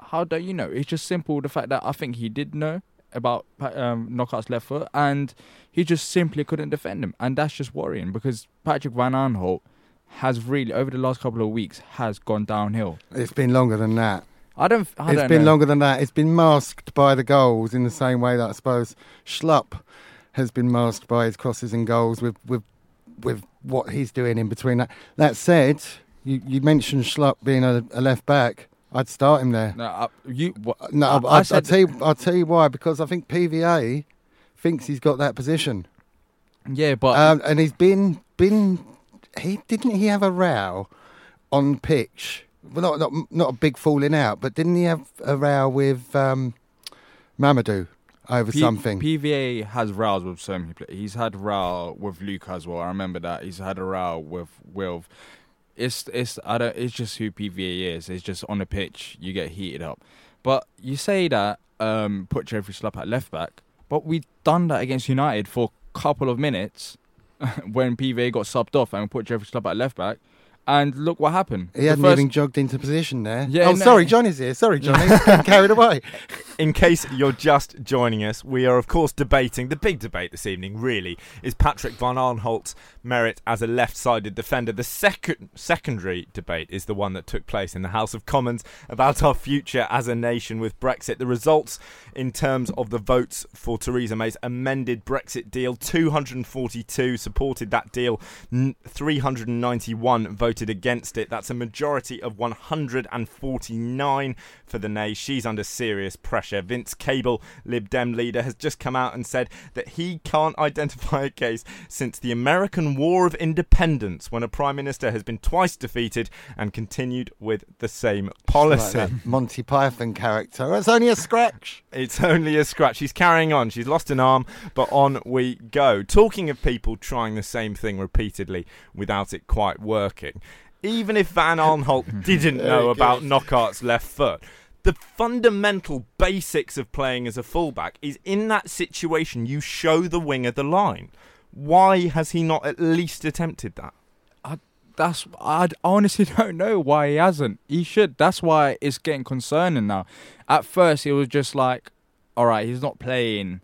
how do you know? It's just simple the fact that I think he did know about um, Knockaert's left foot, and he just simply couldn't defend him, and that's just worrying because Patrick Van Aanholt has really over the last couple of weeks has gone downhill. It's been longer than that. I don't. I It's don't been know. longer than that. It's been masked by the goals in the same way that I suppose Schlupp has been masked by his crosses and goals with with with what he's doing in between that. That said, you, you mentioned Schlupp being a, a left back. I'd start him there. No, I, you. What, No, I, I, I said tell you. I'll tell you why. Because I think PVA thinks he's got that position, yeah, but um, and he's been been. He didn't he have a row on pitch? Well, not not not a big falling out, but didn't he have a row with um, Mamadou over P- something? PVA has rows with so many players. He's had row with Luke as well. I remember that. He's had a row with Will. It's it's I don't. It's just who PVA is. It's just on the pitch you get heated up. But you say that um, put Jeffrey Schlupp at left back, but we done that against United for a couple of minutes when PVA got subbed off and put Jeffrey Schlupp at left back. And look what happened. he The hadn't first- even jogged into position there. Yeah, oh, no. sorry, Johnny's here. Sorry, Johnny. Carried away. In case you're just joining us, we are of course debating the big debate this evening. Really, is Patrick Van Aanholt's merit as a left-sided defender? The second secondary debate is the one that took place in the House of Commons about our future as a nation with Brexit. The results in terms of the votes for Theresa May's amended Brexit deal: 242 supported that deal, 391 voted against it. That's a majority of 149 for the nay. She's under serious pressure. Vince Cable, Lib Dem leader, has just come out and said that he can't identify a case since the American War of Independence when a prime minister has been twice defeated and continued with the same policy. that Monty Python character. It's only a scratch. It's only a scratch. She's carrying on. She's lost an arm, but on we go. Talking of people trying the same thing repeatedly without it quite working, even if Van Aanholt didn't know about Knockaert's left foot, the fundamental basics of playing as a fullback is in that situation you show the winger the line. Why has he not at least attempted that? That's I honestly don't know why he hasn't. He should. That's why it's getting concerning now. At first, it was just like, all right, he's not playing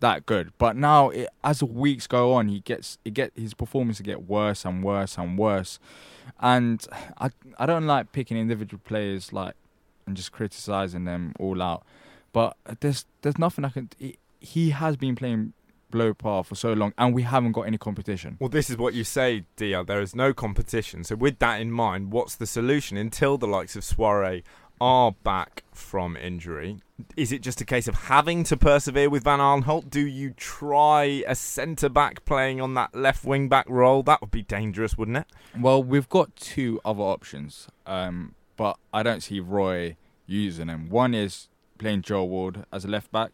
that good, but now it, as the weeks go on, he gets it get his performance get worse and worse and worse. And I I don't like picking individual players like and just criticizing them all out. But there's there's nothing I can. He, he has been playing below par for so long, and we haven't got any competition. Well, this is what you say, Dia. There is no competition. So, with that in mind, what's the solution until the likes of Souaré are back from injury? Is it just a case of having to persevere with Van Aanholt? Do you try a centre back playing on that left wing back role? That would be dangerous, wouldn't it? Well, we've got two other options, um, but I don't see Roy using them. One is playing Joe Ward as a left back.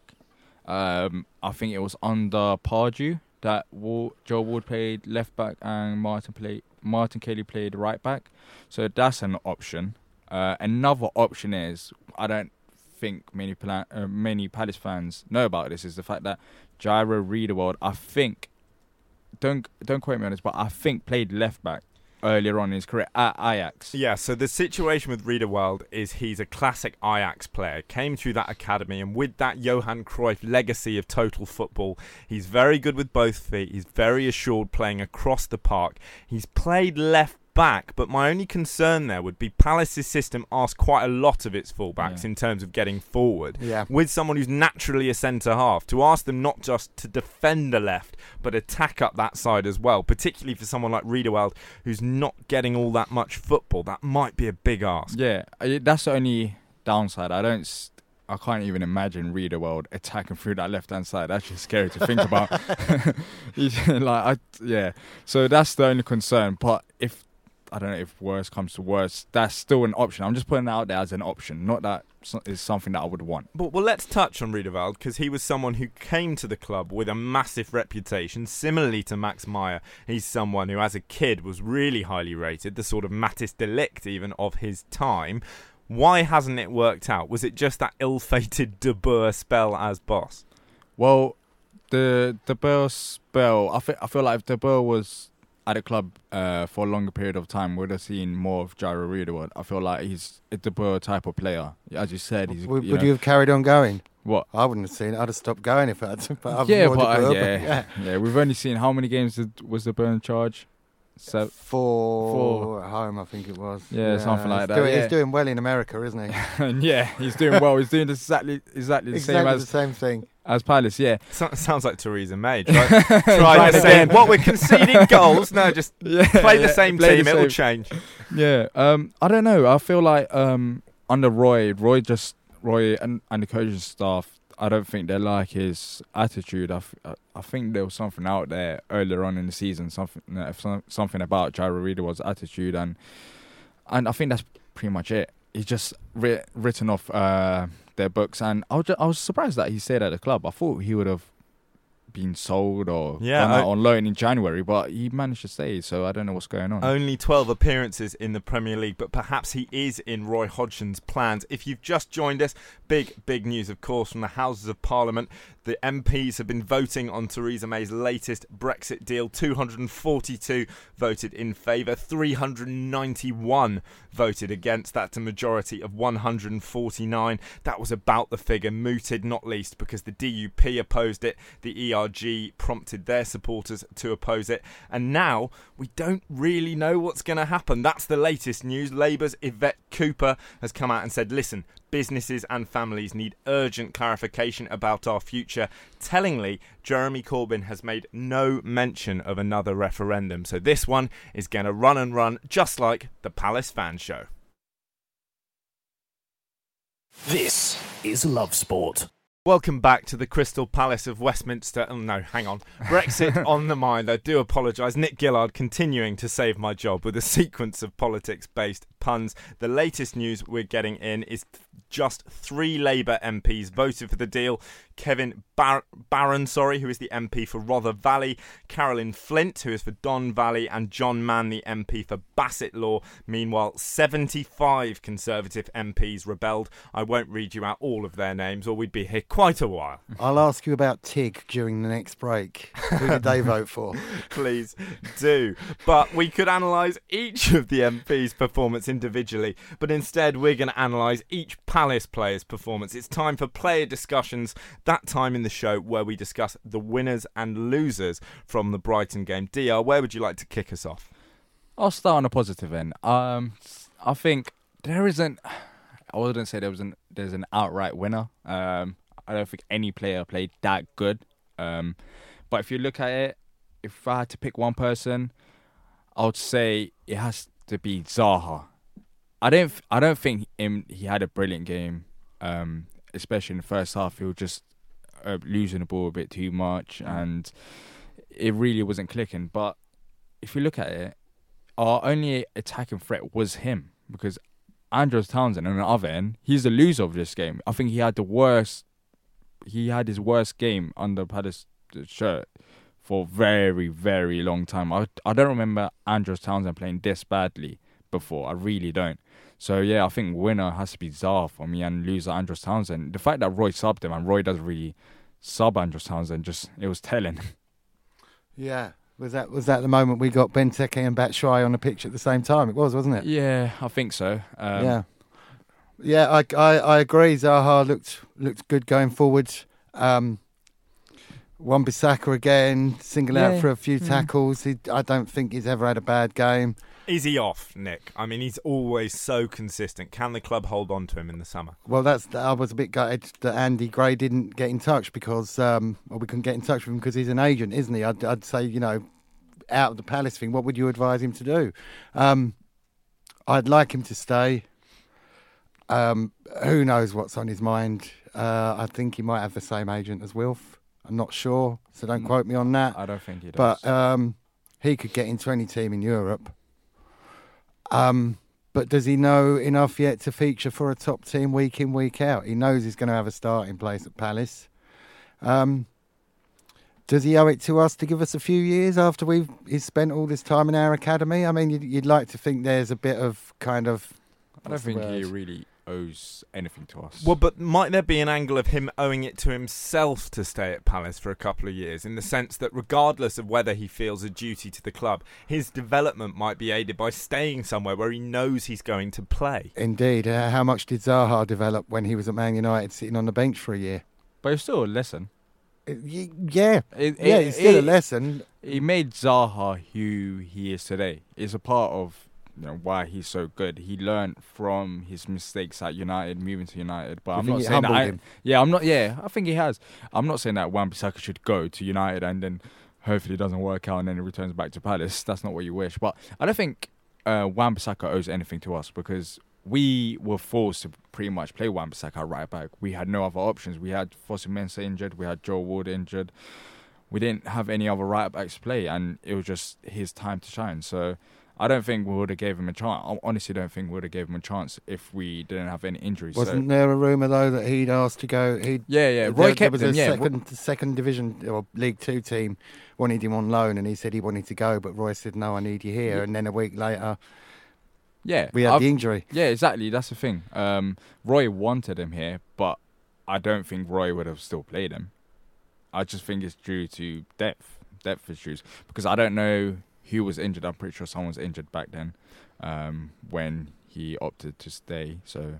Um, I think it was under Pardew that Wa- Joe Ward played left back and Martin played Martin Kelly played right back. So that's an option. Uh, another option is I don't think many uh, many Palace fans know about this is the fact that Jairo Riedewald I think don't don't quote me on this, but I think played left back earlier on in his career at Ajax. Yeah, so the situation with Riedewald is he's a classic Ajax player, came through that academy, and with that Johan Cruyff legacy of total football, he's very good with both feet, he's very assured playing across the park. He's played left back, but my only concern there would be Palace's system asks quite a lot of its fullbacks Yeah. in terms of getting forward. Yeah. With someone who's naturally a centre half, to ask them not just to defend the left, but attack up that side as well, particularly for someone like Riedewald, who's not getting all that much football, that might be a big ask. Yeah, that's the only downside. I don't. I can't even imagine Riedewald attacking through that left hand side. That's just scary to think about. Like, I, yeah. So that's the only concern. But if I don't know if worse comes to worse, that's still an option. I'm just putting it out there as an option, not that so- something that I would want. But, well, let's touch on Riedewald because he was someone who came to the club with a massive reputation. Similarly to Max Meyer, he's someone who, as a kid, was really highly rated, the sort of Matthijs de Ligt even of his time. Why hasn't it worked out? Was it just that ill-fated De Boer spell as boss? Well, the De Boer spell. I feel I feel like if De Boer was at a club uh, for a longer period of time, we'd have seen more of Jairo Riedewald. I feel like he's a De Boer type of player. As you said, he's. Would, you would know- you have carried on going? What? I wouldn't have seen it. I'd have stopped going if I had to. But I've yeah, but uh, yeah, yeah. yeah, We've only seen how many games did, was De Boer in charge? So Four, Four. at home, I think it was. Yeah, something like he's that, Doing, yeah. He's doing well in America, isn't he? and yeah, he's doing well. He's doing exactly exactly the exactly same as the same thing. as Palace. Yeah, So, sounds like Theresa May. Try, try Try the same. What we're conceding goals? No, just yeah. play the yeah, same play team. the It will change. Yeah, um, I don't know. I feel like um, under Roy, Roy just Roy and, and the coaching staff. I don't think they like his attitude. I, I- think there was something out there earlier on in the season, something some- something about Jairo Riedewald's attitude, and and I think that's pretty much it. He's just writ written off uh, their books, and I was ju- I was surprised that he stayed at the club. I thought he would have been sold or Yeah, gone out I- on loan in January, but he managed to stay. So I don't know what's going on. Only 12 appearances in the Premier League, but perhaps he is in Roy Hodgson's plans. If you've just joined us, big, big news, of course, from the Houses of Parliament. The MPs have been voting on Theresa May's latest Brexit deal. 242 voted in favour, 391 voted against. That's a majority of 149. That was about the figure, mooted not least because the DUP opposed it, the ERG prompted their supporters to oppose it, and now we don't really know what's going to happen. That's the latest news. Labour's Yvette Cooper has come out and said, listen, businesses and families need urgent clarification about our future. Tellingly, Jeremy Corbyn has made no mention of another referendum, so this one is going to run and run just like the Palace Fan Show. This is Love Sport. Welcome back to the Crystal Palace of Westminster. Oh, no, hang on. Brexit on the mind. I do apologise. Nick Gillard continuing to save my job with a sequence of politics based puns. The latest news we're getting in is just three Labour MPs voted for the deal. Kevin Bar- Barron, sorry, who is the MP for Rother Valley, Caroline Flint, who is for Don Valley, and John Mann, the MP for Bassetlaw. Meanwhile, 75 Conservative MPs rebelled. I won't read you out all of their names, or we'd be here quite a while. I'll ask you about TIG during the next break. Who did they vote for? Please do. But we could analyse each of the MPs' performance individually, but instead we're going to analyse each Palace player's performance. It's time for player discussions, that time in the show where we discuss the winners and losers from the Brighton game. DR, where would you like to kick us off? I'll start on a positive end. Um, I think there isn't. I wouldn't say there was an there's an outright winner. Um, I don't think any player played that good. Um, but if you look at it, if I had to pick one person, I would say it has to be Zaha. I don't. I don't think him. He had a brilliant game. Um, especially in the first half, he was just uh, losing the ball a bit too much, and it really wasn't clicking. But if you look at it, our only attacking threat was him because Andros Townsend on the other end, he's the loser of this game. I think he had the worst. He had his worst game under Palace shirt for a very very long time. I I don't remember Andros Townsend playing this badly before. I really don't. So yeah, I think winner has to be Zaha for me and loser Andros Townsend. The fact that Roy subbed him and Roy doesn't really sub Andros Townsend just it was telling. Yeah. Was that was that the moment we got Benteke and Batshuayi on the pitch at the same time? It was, wasn't it? yeah, I think so. Um, yeah. Yeah, I, I, I agree. Zaha looked looked good going forward. Um, Wan Bissaka again, single out for a few Mm. tackles. He, I don't think he's ever had a bad game. Is he off, Nick? I mean, he's always so consistent. Can the club hold on to him in the summer? Well, that's I was a bit gutted that Andy Gray didn't get in touch because um, well, we couldn't get in touch with him because he's an agent, isn't he? I'd, I'd say you know, out of the Palace thing, what would you advise him to do? Um, I'd like him to stay. Um, who knows what's on his mind? Uh, I think he might have the same agent as Wilf. I'm not sure, so don't Mm. quote me on that. I don't think he does. But um, he could get into any team in Europe. Um, but does he know enough yet to feature for a top team week in, week out? He knows he's going to have a starting place at Palace. Um, does he owe it to us to give us a few years after we've he's spent all this time in our academy? I mean, you'd, you'd like to think there's a bit of kind of. I don't think he really owes anything to us. Well, but might there be an angle of him owing it to himself to stay at Palace for a couple of years, in the sense that regardless of whether he feels a duty to the club, his development might be aided by staying somewhere where he knows he's going to play? Indeed. Uh, how much did Zaha develop when he was at Man United sitting on the bench for a year? but it's still a lesson. Uh, yeah. It, yeah, it- it's still a lesson. He made Zaha who he is today. It's a part of you know why he's so good. He learned from his mistakes at United, moving to United. But You I'm not saying that. I, yeah, I'm not. Yeah, I think he has. I'm not saying that Wan-Bissaka should go to United and then hopefully it doesn't work out and then he returns back to Palace. That's not what you wish. But I don't think uh, Wan-Bissaka owes anything to us because we were forced to pretty much play Wan-Bissaka right back. We had no other options. We had Fosu Mensah injured. We had Joe Ward injured. We didn't have any other right backs to play, and it was just his time to shine. So I don't think we would have gave him a chance. I honestly don't think we would have gave him a chance if we didn't have any injuries. Wasn't so, there a rumour though that he'd asked to go? He'd yeah, yeah. Roy there kept was him. a Yeah, second, second division or League Two team wanted him on loan, and he said he wanted to go, but Roy said, "No, I need you here." Yeah. And then a week later, yeah. we had I've- the injury. Yeah, exactly. That's the thing. Um, Roy wanted him here, but I don't think Roy would have still played him. I just think it's due to depth, depth issues because I don't know who was injured. I'm pretty sure someone was injured back then um, when he opted to stay. So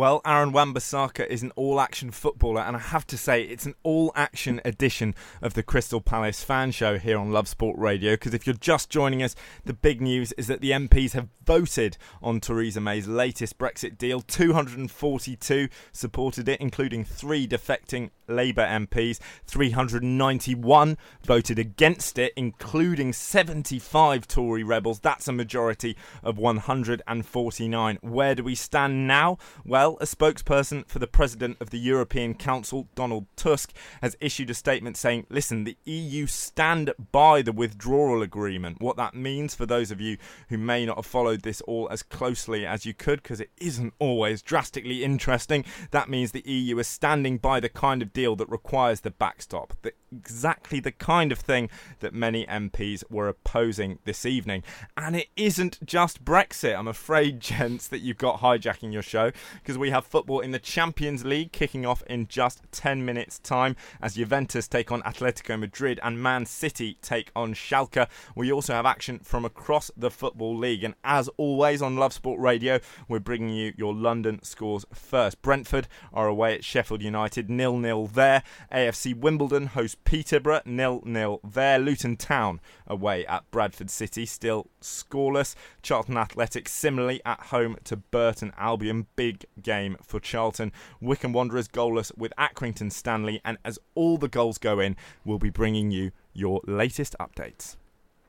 Well, Aaron Wan-Bissaka is an all-action footballer, and I have to say it's an all-action edition of the Crystal Palace fan show here on Love Sport Radio. Because if you're just joining us, the big news is that the MPs have voted on Theresa May's latest Brexit deal. 242 supported it, including three defecting Labour MPs. 391 voted against it, including 75 Tory rebels. That's a majority of 149. Where do we stand now? Well, a spokesperson for the President of the European Council, Donald Tusk, has issued a statement saying, listen, the EU stand by the withdrawal agreement. What that means for those of you who may not have followed this all as closely as you could, because it isn't always drastically interesting, that means the EU is standing by the kind of deal that requires the backstop. Exactly the kind of thing that many MPs were opposing this evening. And it isn't just Brexit. I'm afraid, gents, that you've got hijacking your show because we have football in the Champions League kicking off in just 10 minutes' time as Juventus take on Atletico Madrid and Man City take on Schalke. We also have action from across the Football League. And as always on Love Sport Radio, we're bringing you your London scores first. Brentford are away at Sheffield United, nil nil there. AFC Wimbledon host Peterborough, nil nil there. Luton Town away at Bradford City, still scoreless. Charlton Athletic similarly at home to Burton Albion, big game for Charlton. Wickham Wanderers goalless with Accrington Stanley, and as all the goals go in, we'll be bringing you your latest updates.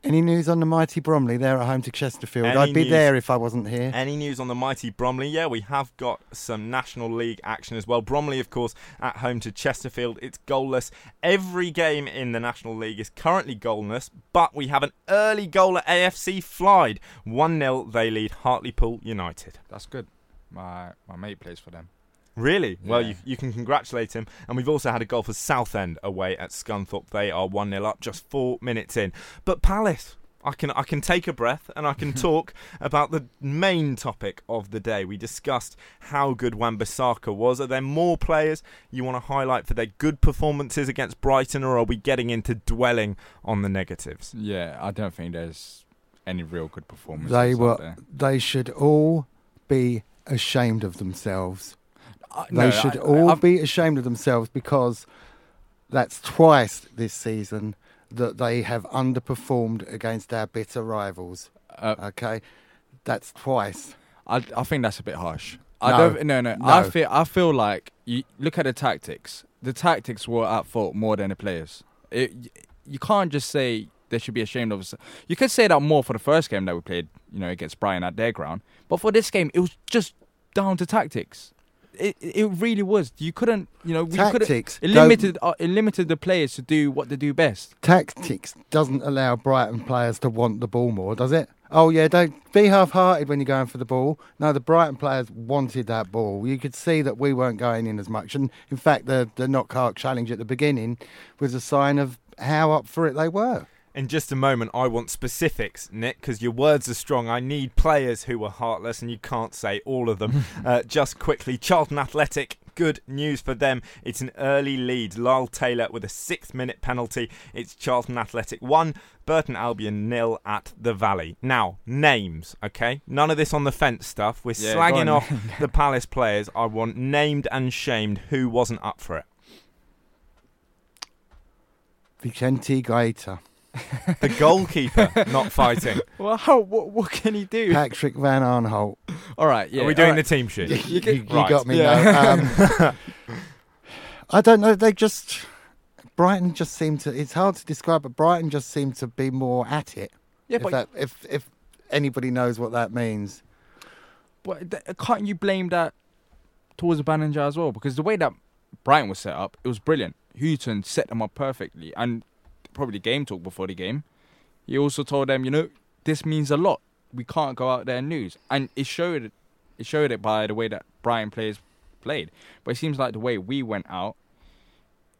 Any news on the mighty Bromley? They're at home to Chesterfield. Any I'd be news- there if I wasn't here. Any news on the mighty Bromley? Yeah, we have got some National League action as well. Bromley, of course, at home to Chesterfield. It's goalless. Every game in the National League is currently goalless, but we have an early goal at AFC Fylde. 1 0, they lead Hartlepool United. that's good. My my mate plays for them. Really? Well, you, you can congratulate him. And we've also had a goal for Southend away at Scunthorpe. They are 1 0 up, just four minutes in. But Palace. I can I can take a breath and I can talk about the main topic of the day. We discussed how good Wan-Bissaka was. Are there more players you want to highlight for their good performances against Brighton, or are we getting into dwelling on the negatives? Yeah, I don't think there's any real good performances. They were. there. They should all be ashamed of themselves. They no, should I- all I've- be ashamed of themselves because that's twice this season that they have underperformed against our bitter rivals. Uh, Okay, that's twice. I I think that's a bit harsh. I No. don't. No, no. I feel. I feel like you look at the tactics. The tactics were at fault more than the players. It, you can't just say they should be ashamed of us. You could say that more for the first game that we played, you know, against Brighton at their ground. But for this game, it was just down to tactics. It it really was. You couldn't, you know, we Tactics It limited. Uh, it limited the players to do what they do best. Tactics doesn't allow Brighton players to want the ball more, does it? Oh yeah, don't be half-hearted when you're going for the ball. No, the Brighton players wanted that ball. You could see that we weren't going in as much, and in fact, the the Knockaert challenge at the beginning was a sign of how up for it they were. In just a moment, I want specifics, Nick, because your words are strong. I need players who are heartless, and you can't say all of them. uh, just quickly, Charlton Athletic. Good news for them. It's an early lead. Lyle Taylor with a six minute penalty. It's Charlton Athletic 1, Burton Albion nil at the Valley. Now, names, okay? None of this on the fence stuff. We're Yeah, slagging off the Palace players. I want named and shamed who wasn't up for it. Vicente Guaita, The goalkeeper not fighting. Well, how, what, what can he do? Patrick Van Aanholt. All right, yeah. Are we doing all right. the team sheet? You, you- you Right. got me. Yeah. No, um, I don't know. They just Brighton just seemed to. It's hard to describe, but Brighton just seemed to be more at it. Yeah, if but, that, if if anybody knows what that means. but can't you blame that towards Banninger as well? Because the way that Brighton was set up, it was brilliant. Hughton set them up perfectly, and probably game talk before the game. He also told them, you know, this means a lot. We can't go out there and lose, and it showed. It showed it by the way that Brighton players played. But it seems like the way we went out,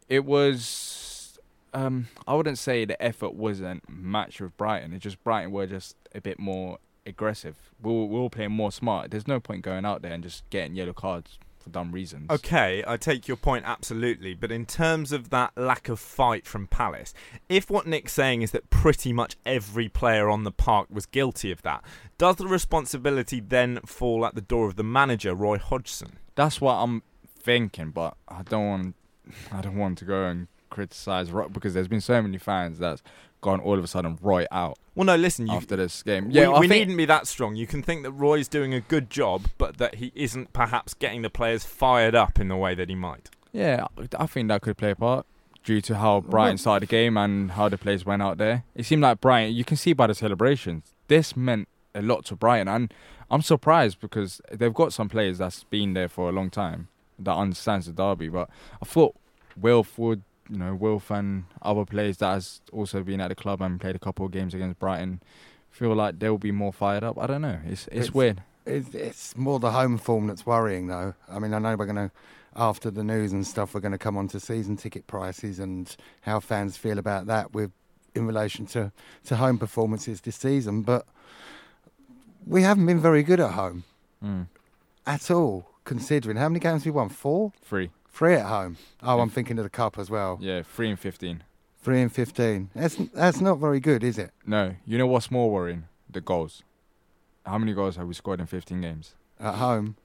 it was. Um, I wouldn't say the effort wasn't matched with Brighton. It's just Brighton were just a bit more aggressive. We were, we were playing more smart. There's no point going out there and just getting yellow cards for dumb reasons. Okay, I take your point absolutely, but in terms of that lack of fight from Palace, if what Nick's saying is that pretty much every player on the park was guilty of that, does the responsibility then fall at the door of the manager, Roy Hodgson? That's what I'm thinking, but I don't want. I don't want to go and criticize Roy because there's been so many fans that's gone all of a sudden Roy out Well, no, listen, you, after this game. we, Yeah, I we think- needn't be that strong. You can think that Roy's doing a good job, but that he isn't perhaps getting the players fired up in the way that he might. Yeah, I think that could play a part due to how Brighton started the game and how the players went out there. It seemed like Brighton, you can see by the celebrations, this meant a lot to Brighton. And I'm surprised because they've got some players that's been there for a long time that understands the derby. But I thought Wilf would, you know, Wilf and other players that has also been at the club and played a couple of games against Brighton feel like they'll be more fired up. I don't know. It's it's, It's- weird. It's, it's more the home form that's worrying, though. I mean, I know we're going to, after the news and stuff, we're going to come on to season ticket prices and how fans feel about that with in relation to, to home performances this season. But we haven't been very good at home Mm. at all, considering how many games we won? Four? Three. Three at home. Oh, I'm thinking of the cup as well. Yeah, three and fifteen. Three and 15. That's, that's not very good, is it? No, you know what's more worrying? The goals. How many goals have we scored in 15 games? At home.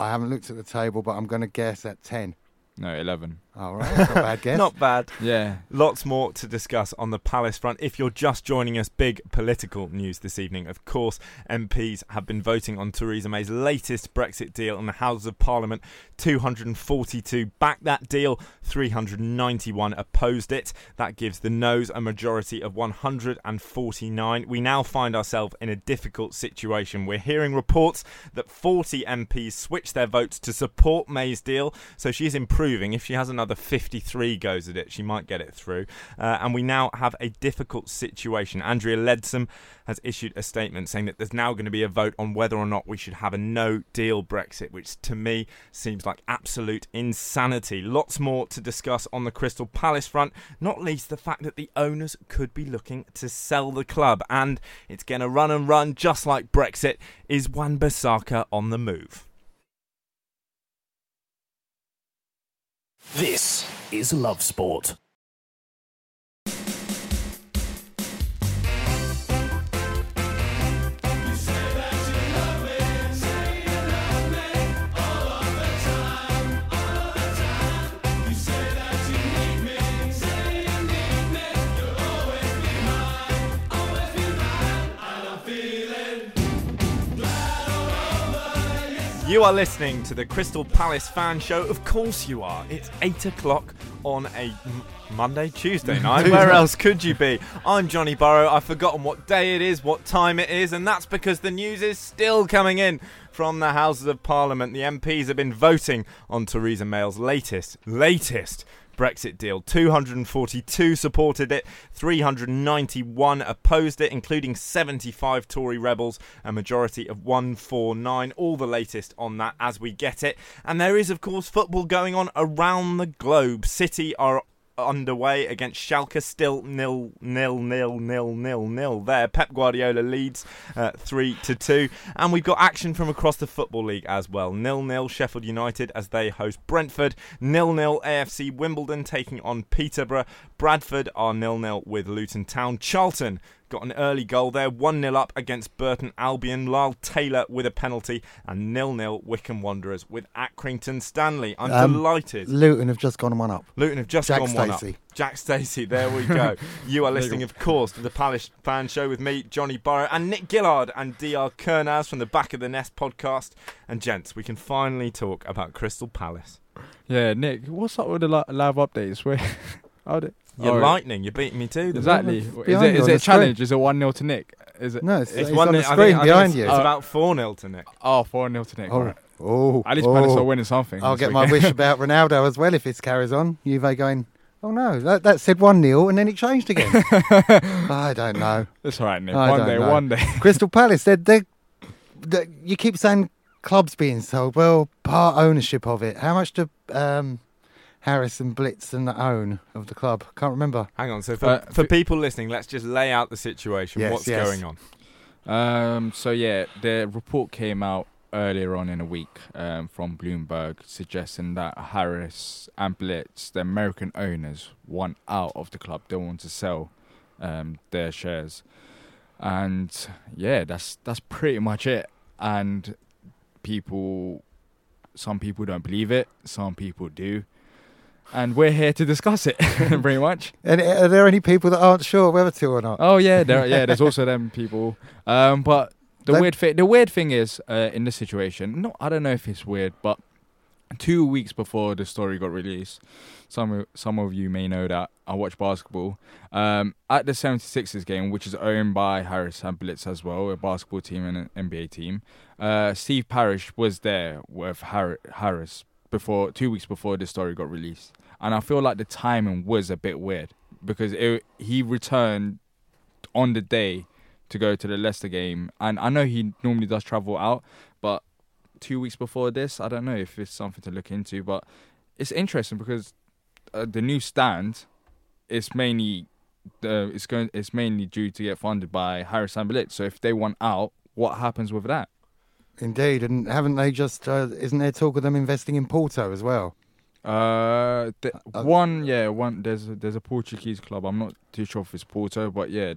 I haven't looked at the table, but I'm going to guess at 10. No, 11. All right, not bad guess. Not bad. Yeah. Lots more to discuss on the Palace front. If you're just joining us, big political news this evening. Of course, MPs have been voting on Theresa May's latest Brexit deal in the Houses of Parliament. 242 backed that deal, 391 opposed it. That gives the noes a majority of 149. We now find ourselves in a difficult situation. We're hearing reports that 40 MPs switched their votes to support May's deal, so she's improving. If she has another 53 goes at it, she might get it through. Uh, and we now have a difficult situation. Andrea Leadsom has issued a statement saying that there's now going to be a vote on whether or not we should have a no deal Brexit, which to me seems like absolute insanity. Lots more to discuss on the Crystal Palace front, not least the fact that the owners could be looking to sell the club, and it's going to run and run just like Brexit. Is Wan Bissaka on the move? This is Love Sport. You are listening to the Crystal Palace fan show. Of course you are. It's 8 o'clock on a Monday, Tuesday night. Where else could you be? I'm Johnny Burrow. I've forgotten what day it is, what time it is, and that's because the news is still coming in from the Houses of Parliament. The MPs have been voting on Theresa May's latest, latest Brexit deal. 242 supported it, 391 opposed it, including 75 Tory rebels, a majority of 149. All the latest on that as we get it. And there is, of course, football going on around the globe. City are underway against Schalke. Still nil nil nil nil nil nil. There, Pep Guardiola leads uh, three to two, and we've got action from across the football league as well. Nil nil Sheffield United as they host Brentford. Nil nil AFC Wimbledon taking on Peterborough. Bradford are nil nil with Luton Town. Charlton got an early goal there, 1 0 up against Burton Albion. Lyle Taylor with a penalty, and 0 0 Wycombe Wanderers with Accrington Stanley. I'm Um, delighted. Luton have just gone one up. Luton have just Jack gone one up. Jack Stacey, there we go. you are listening, of course, to the Palace Fan Show with me, Johnny Burrow, and Nick Gillard and DR Kernaz from the Back of the Nest podcast. And gents, we can finally talk about Crystal Palace. Yeah, Nick, what's up with the live updates? Where how did You're Oh, lightning. You're beating me too. Exactly. Is behind it you is on it a challenge? Is it one 0 to Nick? Is it? No, it's, It's it's one on the nil- I screen think- I think behind it's, you. It's about 4 0 to Nick. Oh, four 0 to Nick. Oh, alright. oh, At least Palace oh. are winning something. I'll this get my wish about Ronaldo as well if this carries on. Juve going, oh no, that, that said 1 0 and then it changed again. I don't know. That's all right, Nick. I one day, know. one day. Crystal Palace, they're, they're, they you keep saying clubs being sold. Well, part ownership of it. How much do um, Harris and the own of the club? Can't remember. Hang on. So for, Uh, for people listening, let's just lay out the situation. Yes, What's yes. going on? Um, so yeah, the report came out earlier on in the week um, from Bloomberg suggesting that Harris and Blitz, the American owners, want out of the club. They want to sell um, their shares, and yeah, that's that's pretty much it. And people, some people don't believe it, some people do. And we're here to discuss it, pretty much. And are there any people that aren't sure whether to or not? Oh yeah, there yeah. There's also them people. Um, but the weird thing, the weird thing is uh, in this situation. No, I don't know if it's weird, but two weeks before the story got released, some of, some of you may know that I watch basketball. Um, at the 76ers game, which is owned by Harris and Blitz as well, a basketball team and an NBA team. Uh, Steve Parish was there with Har- Harris before two weeks before this story got released, and I feel like the timing was a bit weird because it, he returned on the day to go to the Leicester game, and I know he normally does travel out, but two weeks before this, I don't know if it's something to look into, but it's interesting because uh, the new stand is mainly uh, it's going it's mainly due to get funded by Harris and Blitz. So if they want out, what happens with that? Indeed, and haven't they just? Uh, isn't there talk of them investing in Porto as well? Uh, the, Uh, one yeah, one there's a, there's a Portuguese club. I'm not too sure if it's Porto, but yeah,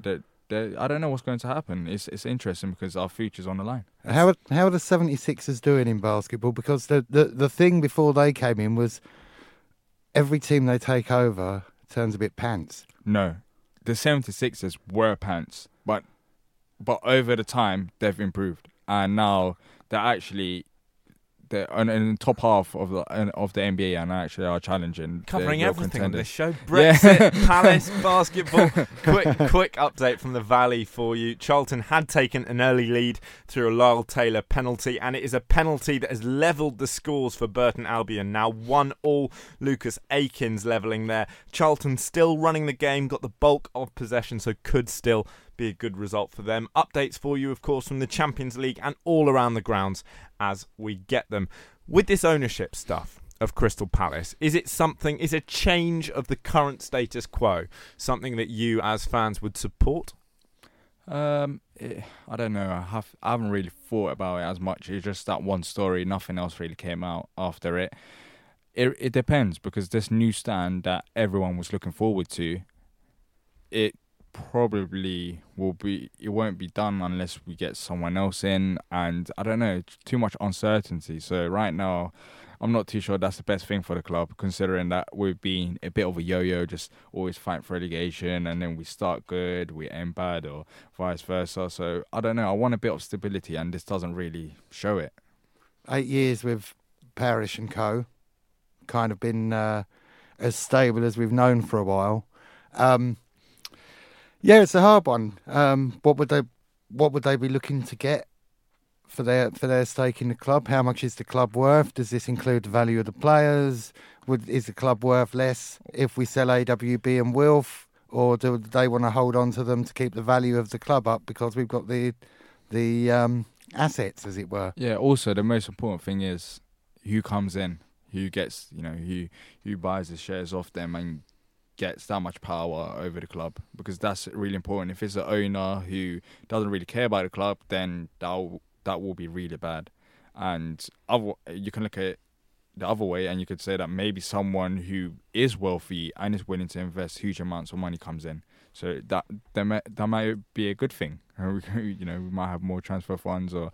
I don't know what's going to happen. It's it's interesting because our future's on the line. How are, how are the 76ers doing in basketball? Because the, the, the thing before they came in was every team they take over turns a bit pants. No, the 76ers were pants, but but over the time they've improved, and now they're actually they're in, in the top half of the of the NBA, and actually are challenging. Covering everything on this contenders. show. Yeah. Brexit, Palace, basketball. quick, quick update from the Valley for you. Charlton had taken an early lead through a Lyle Taylor penalty, and it is a penalty that has levelled the scores for Burton Albion. Now one all. Lucas Akins levelling there. Charlton still running the game, got the bulk of possession, so could still be a good result for them. Updates for you, of course, from the Champions League and all around the grounds as we get them. With this ownership stuff of Crystal Palace, is it something, is a change of the current status quo something that you as fans would support? Um, eh, I don't know. I have I haven't really thought about it as much. It's just that one story. Nothing else really came out after it. It it depends because this new stand that everyone was looking forward to, it probably will be. It won't be done unless we get someone else in, and I don't know. Too much uncertainty. So right now. I'm not too sure that's the best thing for the club, considering that we've been a bit of a yo-yo, just always fighting for relegation, and then we start good, we end bad, or vice versa. So I don't know. I want a bit of stability, and this doesn't really show it. Eight years with Parish and Co. Kind of been uh, as stable as we've known for a while. Um, yeah, it's a hard one. Um, what would they What would they be looking to get for their for their stake in the club? How much is the club worth? Does this include the value of the players? Would is the club worth less if we sell AWB and Wilf, or do they want to hold on to them to keep the value of the club up because we've got the the um, assets, as it were? Yeah. Also, the most important thing is who comes in, who gets, you know, who who buys the shares off them, and gets that much power over the club because that's really important. If it's an owner who doesn't really care about the club, then that that will be really bad. And other, you can look at the other way, and you could say that maybe someone who is wealthy and is willing to invest huge amounts of money comes in. So that that might, that might be a good thing. you know, we might have more transfer funds, or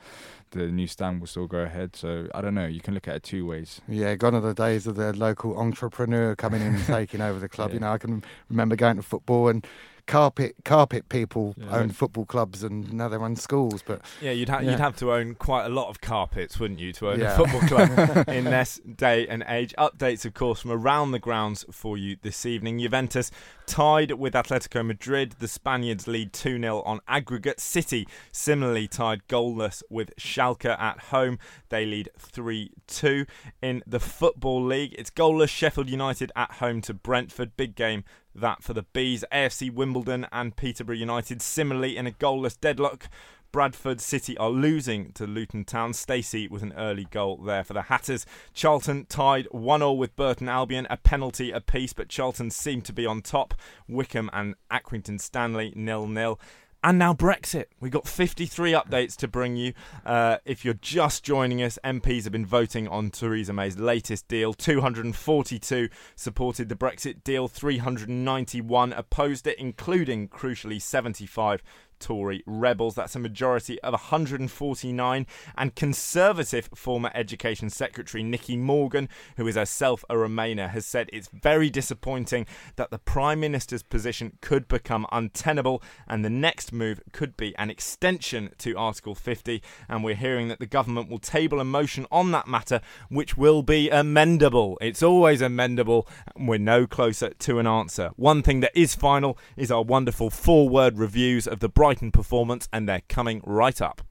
the new stand will still go ahead. So I don't know. You can look at it two ways. Yeah, gone are the days of the local entrepreneur coming in and taking over the club. Yeah. You know, I can remember going to football and carpet carpet people yeah, own football clubs and now they run schools. But yeah, you'd have yeah. you'd have to own quite a lot of carpets, wouldn't you, to own yeah. a football club in this day and age? Updates, of course, from around the grounds for you this evening. Juventus tied with Atletico Madrid. The Spaniards lead 2 0 on aggregate. City similarly tied goalless with Schalke at home. They lead 3 2. In the Football League, it's goalless Sheffield United at home to Brentford. Big game that for the Bees. AFC Wimbledon and Peterborough United similarly in a goalless deadlock. Bradford City are losing to Luton Town. Stacey with an early goal there for the Hatters. Charlton tied 1 0 with Burton Albion, a penalty apiece, but Charlton seem to be on top. Wycombe and Accrington Stanley nil nil. And now Brexit. We've got 53 updates to bring you. Uh, if you're just joining us, MPs have been voting on Theresa May's latest deal. 242 supported the Brexit deal, 391 opposed it, including, crucially, 75 Tory rebels. That's a majority of 149. And Conservative former Education Secretary Nicky Morgan, who is herself a Remainer, has said it's very disappointing that the Prime Minister's position could become untenable and the next move could be an extension to Article 50. And we're hearing that the government will table a motion on that matter, which will be amendable. It's always amendable, and we're no closer to an answer. One thing that is final is our wonderful four word reviews of the Brighton performance, and they're coming right up.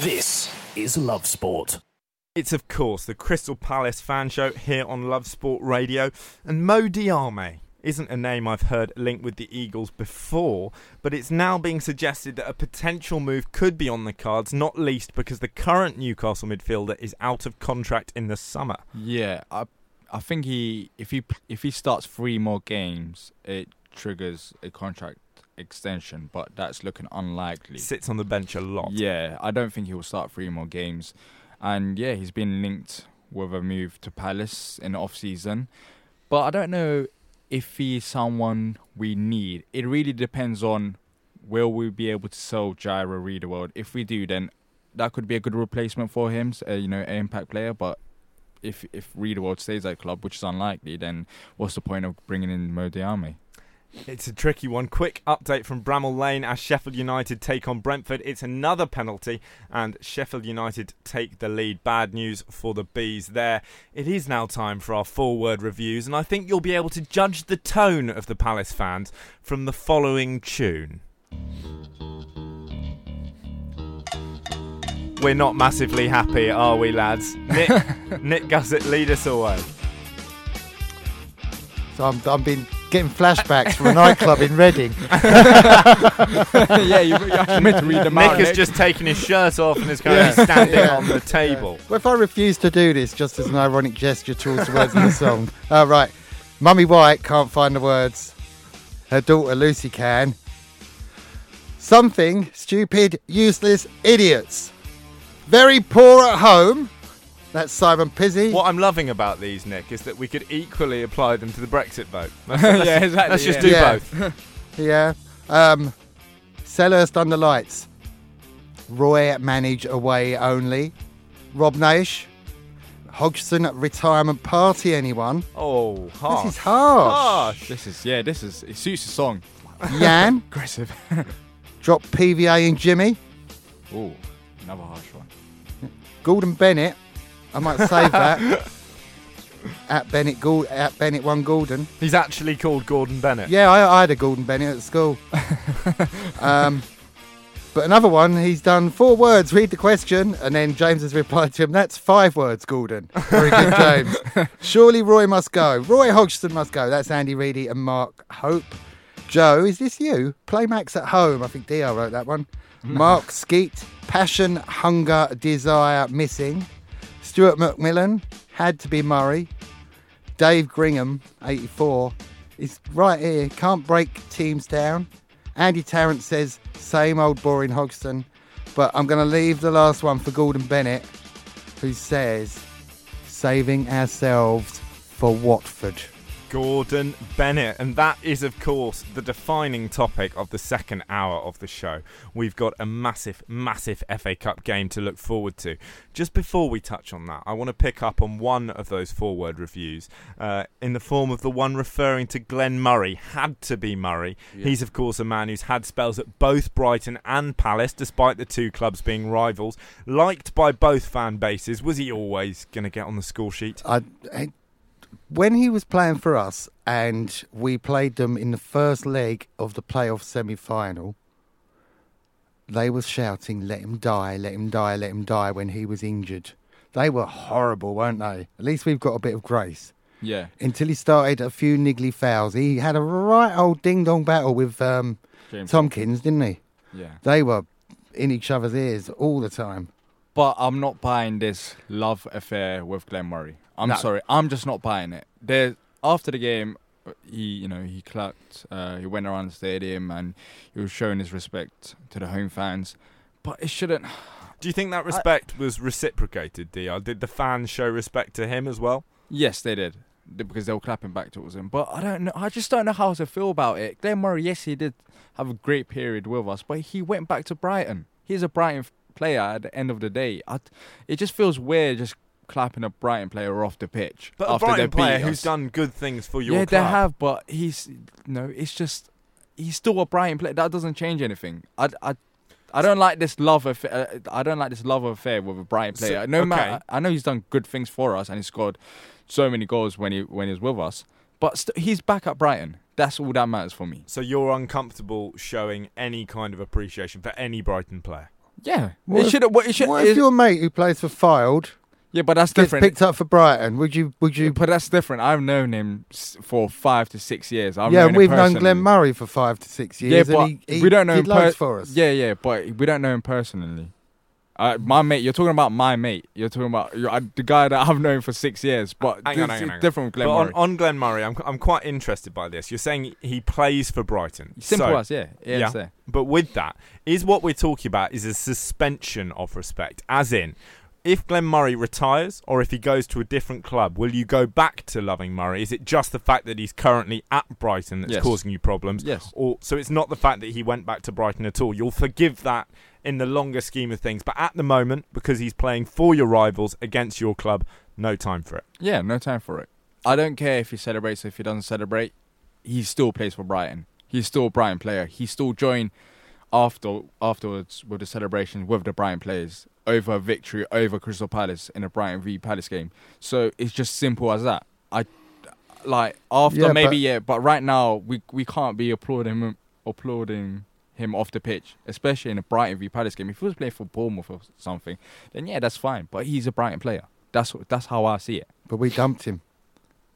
This is Love Sport. It's, of course, the Crystal Palace fan show here on Love Sport Radio. And Mo Diame isn't a name I've heard linked with the Eagles before, but it's now being suggested that a potential move could be on the cards, not least because the current Newcastle midfielder is out of contract in the summer. Yeah, I, I think he if he if he starts three more games, it triggers a contract extension, but that's looking unlikely. Sits on the bench a lot. Yeah, I don't think he will start three more games. And yeah, he's been linked with a move to Palace in the off season. But I don't know if he's someone we need. It really depends on will we be able to sell Jairo Riedewald. If we do, then that could be a good replacement for him, uh, you know, an impact player. But if if Riedewald stays at club, which is unlikely, then what's the point of bringing in Mo Diame? It's a tricky one. Quick update from Bramall Lane as Sheffield United take on Brentford. It's another penalty, and Sheffield United take the lead. Bad news for the Bees there. It is now time for our four word reviews, and I think you'll be able to judge the tone of the Palace fans from the following tune. We're not massively happy, are we, lads? Nick, Nick Gussett, lead us away. So I'm, I'm being getting flashbacks from a nightclub in Reading. yeah, you, you meant to read them Nick has just taken his shirt off and is currently yeah. standing yeah. on the table. Well, if I refuse to do this, just as an ironic gesture towards the words of the song. Uh, right, Mummy White can't find the words. Her daughter Lucy can. Something stupid, useless idiots. Very poor at home that's Simon Pizzy. What I'm loving about these, Nick, is that we could equally apply them to the Brexit vote. Let's, let's, yeah, exactly. Let's just yeah. do yeah. both. yeah. Um, Selhurst under lights. Roy manage away only. Rob Naish. Hodgson retirement party. Anyone? Oh, harsh. This is harsh. harsh. This is yeah. This is it suits the song. Yan. Aggressive. Drop PVA and Jimmy. Oh, another harsh one. Gordon Bennett. I might save that. at Bennett Gould, at Bennett one Gordon. He's actually called Gordon Bennett. Yeah, I, I had a Gordon Bennett at school. um, but another one, he's done four words. Read the question, and then James has replied to him. That's five words, Gordon. Very good, James. Surely Roy must go. Roy Hodgson must go. That's Andy Reedy and Mark Hope. Joe, is this you? Play Max at home. I think DR wrote that one. Mark Skeet, passion, hunger, desire, missing. Stuart McMillan, had to be Murray. Dave Gringham, 84. is right here. Can't break teams down. Andy Tarrant says, same old boring Hodgson. But I'm going to leave the last one for Gordon Bennett, who says, saving ourselves for Watford. Gordon Bennett. And that is, of course, the defining topic of the second hour of the show. We've got a massive, massive FA Cup game to look forward to. Just before we touch on that, I want to pick up on one of those forward reviews uh, in the form of the one referring to Glenn Murray. Had to be Murray. Yeah. He's, of course, a man who's had spells at both Brighton and Palace, despite the two clubs being rivals. Liked by both fan bases. Was he always going to get on the score sheet? I, I, when he was playing for us and we played them in the first leg of the playoff semi final, they were shouting, let him die, let him die, let him die when he was injured. They were horrible, weren't they? At least we've got a bit of grace. Yeah. Until he started a few niggly fouls. He had a right old ding dong battle with um, Tomkins, didn't he? Yeah. They were in each other's ears all the time. But I'm not buying this love affair with Glenn Murray. I'm No. sorry, I'm just not buying it. There, after the game, he, you know, he clapped. Uh, he went around the stadium and he was showing his respect to the home fans. But it shouldn't. Do you think that respect was reciprocated, Dr? Did the fans show respect to him as well? Yes, they did because they were clapping back towards him. But I don't know. I just don't know how to feel about it. Glenn Murray, yes, he did have a great period with us, but he went back to Brighton. He's a Brighton player at the end of the day. I, it just feels weird just clapping a Brighton player off the pitch. But a after they Brighton beat player us. who's done good things for your yeah, club. they have, but he's no. It's just he's still a Brighton player. That doesn't change anything. I, I, I don't like this love affair. Uh, I don't like this love affair with a Brighton So- player. no okay. matter, I know he's done good things for us and he scored so many goals when he when he was with us. But st- he's back at Brighton. That's all that matters for me. So you're uncomfortable showing any kind of appreciation for any Brighton player? Yeah, What it if- should. What it should. What if your mate who plays for Fylde yeah, but that's gets different. picked up for Brighton? Would you? Would you? But that's different. I've known him for five to six years. I've yeah, known we've known personally. Glenn Murray for five to six years, Yeah, but and he, he we don't know him per- for us. Yeah, yeah, but we don't know him personally. Uh, my mate, you're talking about my mate. You're talking about you uh, the guy that I've known for six years. But Hang on, hang on, is hang on. different Glenn But on, Murray. on Glenn Murray, I'm, I'm quite interested by this. You're saying he plays for Brighton. Simple So- as yeah, yeah. Yeah. But with that, is what we're talking about is a suspension of respect. As in, if Glenn Murray retires or if he goes to a different club, will you go back to loving Murray? Is it just the fact that he's currently at Brighton that's Yes. causing you problems? Yes. Or so it's not the fact that he went back to Brighton at all. You'll forgive that in the longer scheme of things, but at the moment, because he's playing for your rivals against your club, no time for it. Yeah, no time for it. I don't care if he celebrates or if he doesn't celebrate. He still plays for Brighton. He's still a Brighton player. He still joined after afterwards with the celebration with the Brighton players over victory over Crystal Palace in a Brighton v Palace game. So it's just simple as that. I like after Yeah, maybe but- yeah, but right now we we can't be applauding him applauding him off the pitch, especially in a Brighton v Palace game. If he was playing for Bournemouth or something, then yeah, that's fine. But he's a Brighton player. That's that's how I see it. But we dumped him.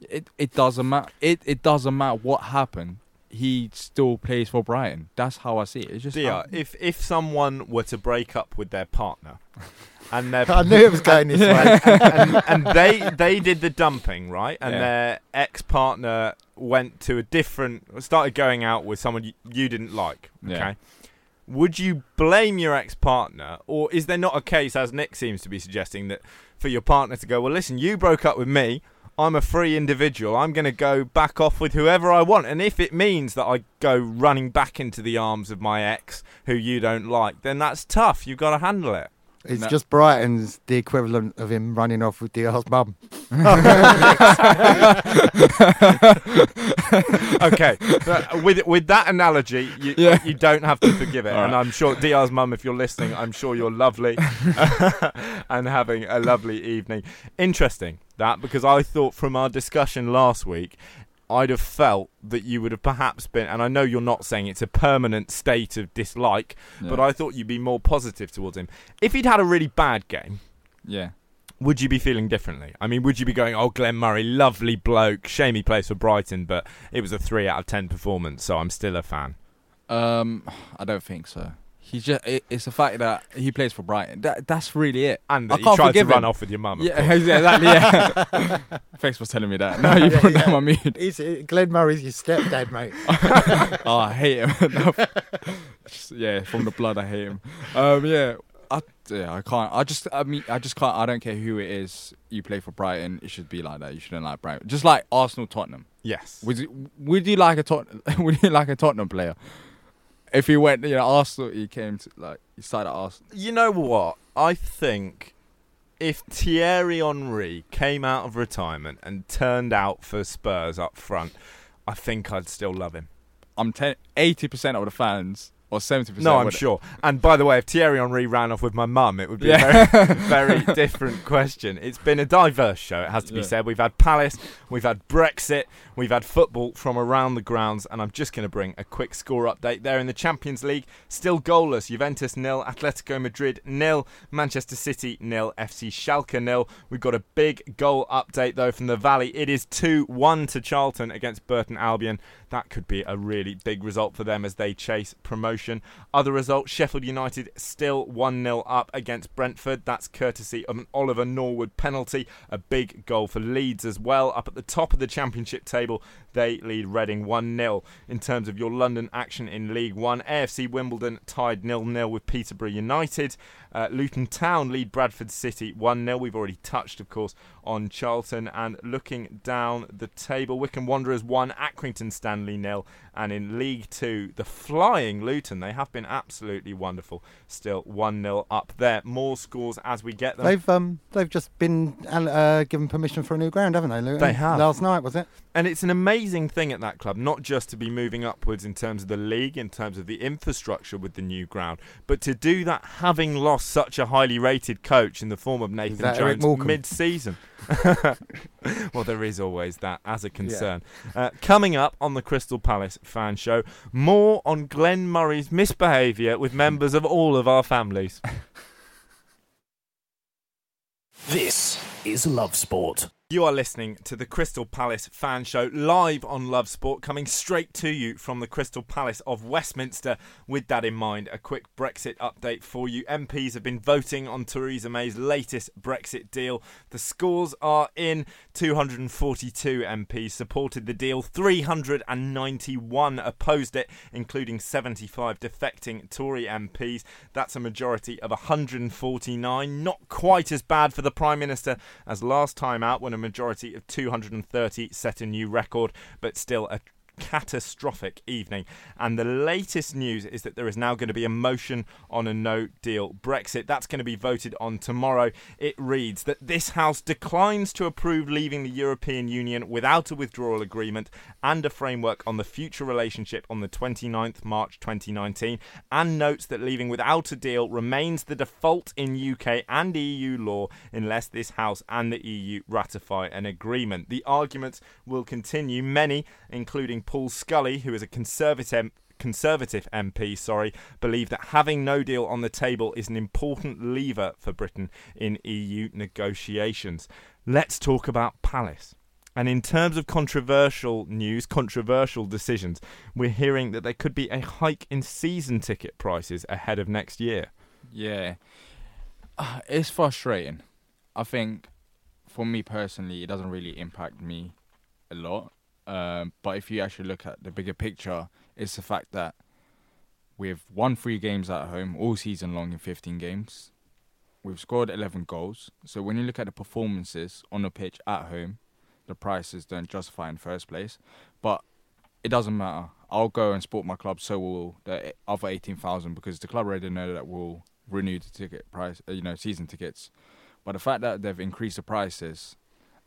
It it doesn't matter. It it doesn't matter what happened. He still plays for Brighton. That's how I see it. It's just Dia, how- um, if if someone were to break up with their partner, and their I knew it was going this way. and, and they they did the dumping right, and Yeah. their ex partner went to a different, started going out with someone you, you didn't like. Okay, Yeah. would you blame your ex partner, or is there not a case, as Nick seems to be suggesting, that for your partner to go, well, listen, you broke up with me. I'm a free individual. I'm going to go back off with whoever I want. And if it means that I go running back into the arms of my ex who you don't like, then that's tough. You've got to handle it. It's No. just Brighton's the equivalent of him running off with Diar's mum. okay, but with with that analogy, you Yeah. you don't have to forgive it, All and. I'm sure Dia's mum, if you're listening, I'm sure you're lovely and having a lovely evening. Interesting that because I thought from our discussion last week. I'd have felt that you would have perhaps been, and I know you're not saying it's a permanent state of dislike, but I thought you'd be more positive towards him. If he'd had a really bad game, yeah. would you be feeling differently? I mean, would you be going, "Oh, Glenn Murray, lovely bloke, shame he plays for Brighton, but it was a three out of ten performance, so I'm still a fan." Um, I don't think so. He's just it, it's the fact that he plays for Brighton. That that's really it. And I that you can't tried to forgive run off with your mum. Yeah, yeah, exactly. Yeah. Thanks for telling me that. No, you put down my mood. He's, uh, Glenn Murray's your stepdad, mate. oh, I hate him. No, just- yeah, from the blood, I hate him. Um, yeah, I, yeah, I can't. I just, I mean, I just can't. I don't care who it is. You play for Brighton, it should be like that. You shouldn't like Brighton. Just like Arsenal, Tottenham. Yes. Would you, would you like a Tot- Would you like a Tottenham player? If he went, you know, Arsenal, he came to like he started at Arsenal. You know what? I think if Thierry Henry came out of retirement and turned out for Spurs up front, I think I'd still love him. I'm eighty percent of the fans or seventy percent. No, I'm sure. And by the way, if Thierry Henry ran off with my mum, it would be Yeah. a very, very different question. It's been a diverse show, it has to be Yeah. said. We've had Palace, we've had Brexit, we've had football from around the grounds, and I'm just going to bring a quick score update there in the Champions League. Still goalless. Juventus nil, Atletico Madrid nil, Manchester City nil, FC Schalke nil. We've got a big goal update though from the Valley. It is 2-1 to Charlton against Burton Albion. That could be a really big result for them as they chase promotion. Other results Sheffield United still 1 0 up against Brentford. That's courtesy of an Oliver Norwood penalty. A big goal for Leeds as well. Up at the top of the Championship table, they lead Reading 1 0. In terms of your London action in League One, AFC Wimbledon tied 0 0 with Peterborough United. Uh, Luton Town lead Bradford City 1 0. We've already touched, of course, on Charlton. And looking down the table, Wycombe Wanderers 1, Accrington Stanley nil. And in League Two, the flying Luton, they have been absolutely wonderful. Still 1 0 up there. More scores as we get them. They've um they've just been uh, given permission for a new ground, haven't they, Luton? They have. Last night, was it? And it's an amazing thing at that club, not just to be moving upwards in terms of the league, in terms of the infrastructure with the new ground, but to do that having lost such a highly rated coach in the form of Nathan Jones mid season. well, there is always that as a concern. Uh, coming up on the Crystal Palace fan show, more on Glenn Murray's misbehaviour with members of all of our families. This is Love Sport. You are listening to the Crystal Palace fan show live on Love Sport, coming straight to you from the Crystal Palace of Westminster. With that in mind, a quick Brexit update for you. MPs have been voting on Theresa May's latest Brexit deal. The scores are in 242 MPs supported the deal, 391 opposed it, including 75 defecting Tory MPs. That's a majority of 149. Not quite as bad for the Prime Minister as last time out when a majority of 230 set a new record, but still a catastrophic evening. And the latest news is that there is now going to be a motion on a no deal Brexit. That's going to be voted on tomorrow. It reads that this House declines to approve leaving the European Union without a withdrawal agreement and a framework on the future relationship on the 29th March 2019 and notes that leaving without a deal remains the default in UK and EU law unless this House and the EU ratify an agreement. The arguments will continue. Many, including Paul Scully, who is a conservative Conservative MP, sorry, believe that having no deal on the table is an important lever for Britain in EU negotiations. Let's talk about Palace. And in terms of controversial news, controversial decisions, we're hearing that there could be a hike in season ticket prices ahead of next year. Yeah, Uh, it's frustrating. I think, for me personally, it doesn't really impact me a lot. Um, but if you actually look at the bigger picture, it's the fact that we've won three games at home all season long in 15 games. We've scored 11 goals. So when you look at the performances on the pitch at home, the prices don't justify in first place. But it doesn't matter. I'll go and support my club. So will the other 18,000 because the club already know that we'll renew the ticket price, uh, you know, season tickets. But the fact that they've increased the prices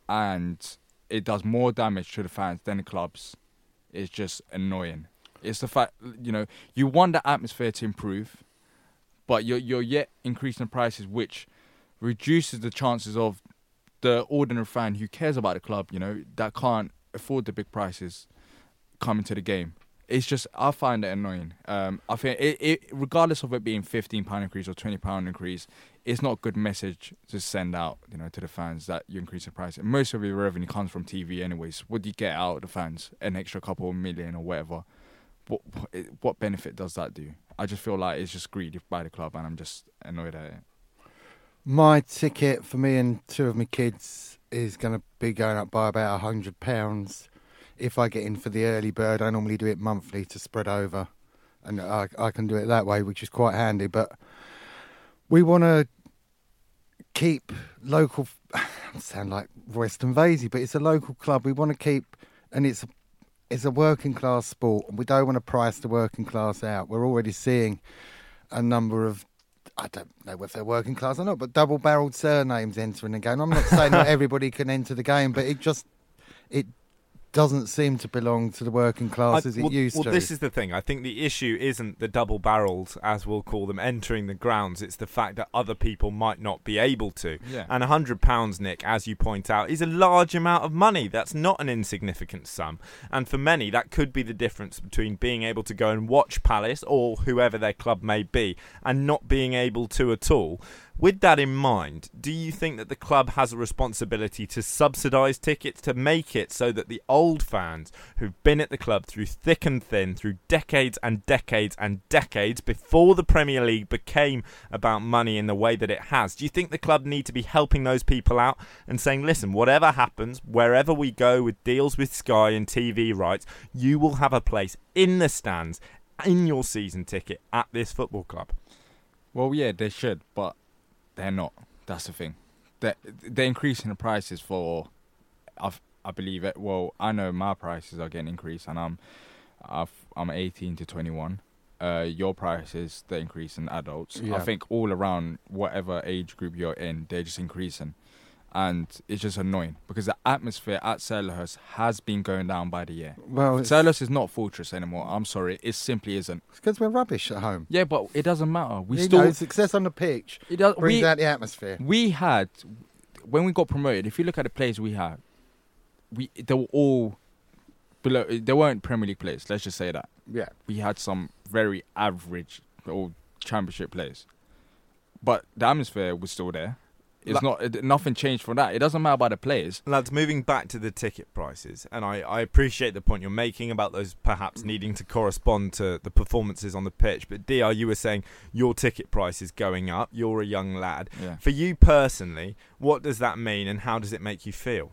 and it does more damage to the fans than the clubs It's just annoying. It's the fact, you know, you want the atmosphere to improve, but you're you're yet increasing the prices, which reduces the chances of the ordinary fan who cares about the club, you know, that can't afford the big prices coming to the game. It's just I find it annoying. Um, I think it, it, regardless of it being fifteen pound increase or twenty pound increase, it's not a good message to send out, you know, to the fans that you increase the price. And most of your revenue comes from TV, anyways. What do you get out of the fans? An extra couple of million or whatever. What what, benefit does that do? I just feel like it's just greedy by the club, and I'm just annoyed at it. My ticket for me and two of my kids is going to be going up by about a hundred pounds. If I get in for the early bird, I normally do it monthly to spread over, and I, I can do it that way, which is quite handy. But we want to keep local. I sound like Royston Vasey, but it's a local club. We want to keep, and it's it's a working class sport, and we don't want to price the working class out. We're already seeing a number of I don't know if they're working class or not, but double barreled surnames entering the game. I'm not saying not everybody can enter the game, but it just it doesn't seem to belong to the working class I- as it well, used well, to. Well, this is the thing. I think the issue isn't the double barrels, as we'll call them, entering the grounds. It's the fact that other people might not be able to. Yeah. And £100, Nick, as you point out, is a large amount of money. That's not an insignificant sum. And for many, that could be the difference between being able to go and watch Palace or whoever their club may be and not being able to at all. With that in mind, do you think that the club has a responsibility to subsidise tickets to make it so that the old fans who've been at the club through thick and thin, through decades and decades and decades before the Premier League became about money in the way that it has, do you think the club need to be helping those people out and saying, listen, whatever happens, wherever we go with deals with Sky and TV rights, you will have a place in the stands in your season ticket at this football club? Well, yeah, they should, but they're not. That's the thing. They're, they're increasing the prices for, I I believe it. Well, I know my prices are getting increased, and I'm, I've, I'm 18 to 21. Uh, your prices they're increasing adults. I think all around whatever age group you're in, they're just increasing, and it's just annoying because the atmosphere at Selhurst has been going down by the year. well, Selhurst is not fortress anymore. I'm sorry, it simply isn't. because we're rubbish at home. Yeah, but it doesn't matter. We you still know, success on the pitch it does, brings we, out the atmosphere. we had when we got promoted. If you look at the players we had, we they were all below. They weren't Premier League players. Let's just say that Yeah, we had some very average or Championship players, but the atmosphere was still there. It's La- not nothing changed from that. It doesn't matter about the players. Lads, moving back to the ticket prices, and I, I appreciate the point you're making about those perhaps needing to correspond to the performances on the pitch. But Dr, you were saying your ticket price is going up. You're a young lad. Yeah. For you personally, what does that mean, and how does it make you feel?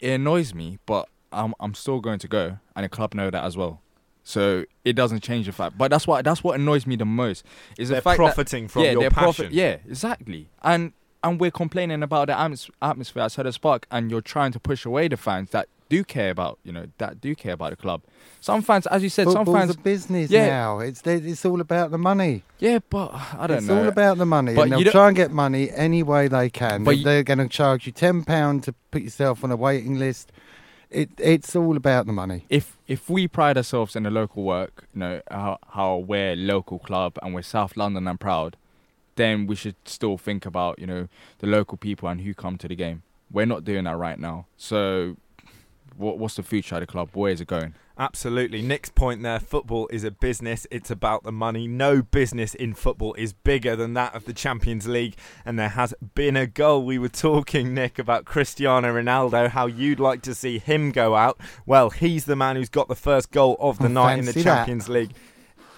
It annoys me, but I'm I'm still going to go, and the club know that as well. So it doesn't change the fact. But that's what that's what annoys me the most is They're the fact that- profiting from yeah, your passion. yeah, exactly. And and we're complaining about the atmos- atmosphere at Selhurst Park, and you're trying to push away the fans that do care about you know that do care about the club. Some fans, as you said, some football's fans. a business Yeah. now. It's it's all about the money. Yeah, but I don't it's know. It's all about the money, But and they'll try and get money any way they can. But you- they're going to charge you ten pound to put yourself on a waiting list. It it's all about the money. if if we pride ourselves in the local work, you know how how we're a local club and we're South London and proud, then we should still think about you know the local people and who come to the game. We're not doing that right now. So, what what's the future of the club? Where is it going? Absolutely. Nick's point there football is a business, it's about the money. No business in football is bigger than that of the Champions League, and there has been a goal. We were talking, Nick, about Cristiano Ronaldo, how you'd like to see him go out. Well, he's the man who's got the first goal of the I night in the fancy that. Champions League.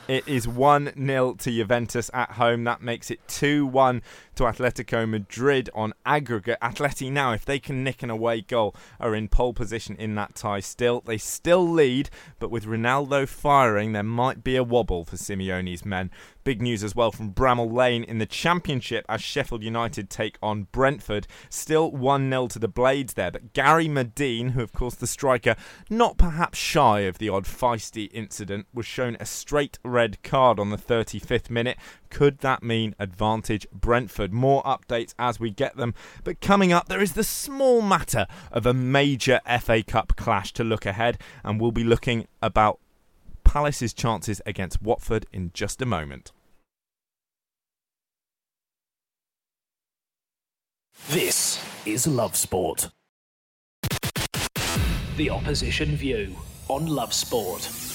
It is 1 0 to Juventus at home. That makes it 2 1 to Atletico Madrid on aggregate. Atleti now, if they can nick an away goal, are in pole position in that tie still. They still lead, but with Ronaldo firing, there might be a wobble for Simeone's men. Big news as well from Bramall Lane in the Championship as Sheffield United take on Brentford. Still 1 0 to the Blades there, but Gary Madine, who of course the striker, not perhaps shy of the odd feisty incident, was shown a straight red card on the 35th minute. Could that mean advantage Brentford? More updates as we get them. But coming up, there is the small matter of a major FA Cup clash to look ahead, and we'll be looking about Palace's chances against Watford in just a moment. This is Love Sport. The opposition view on Love Sport.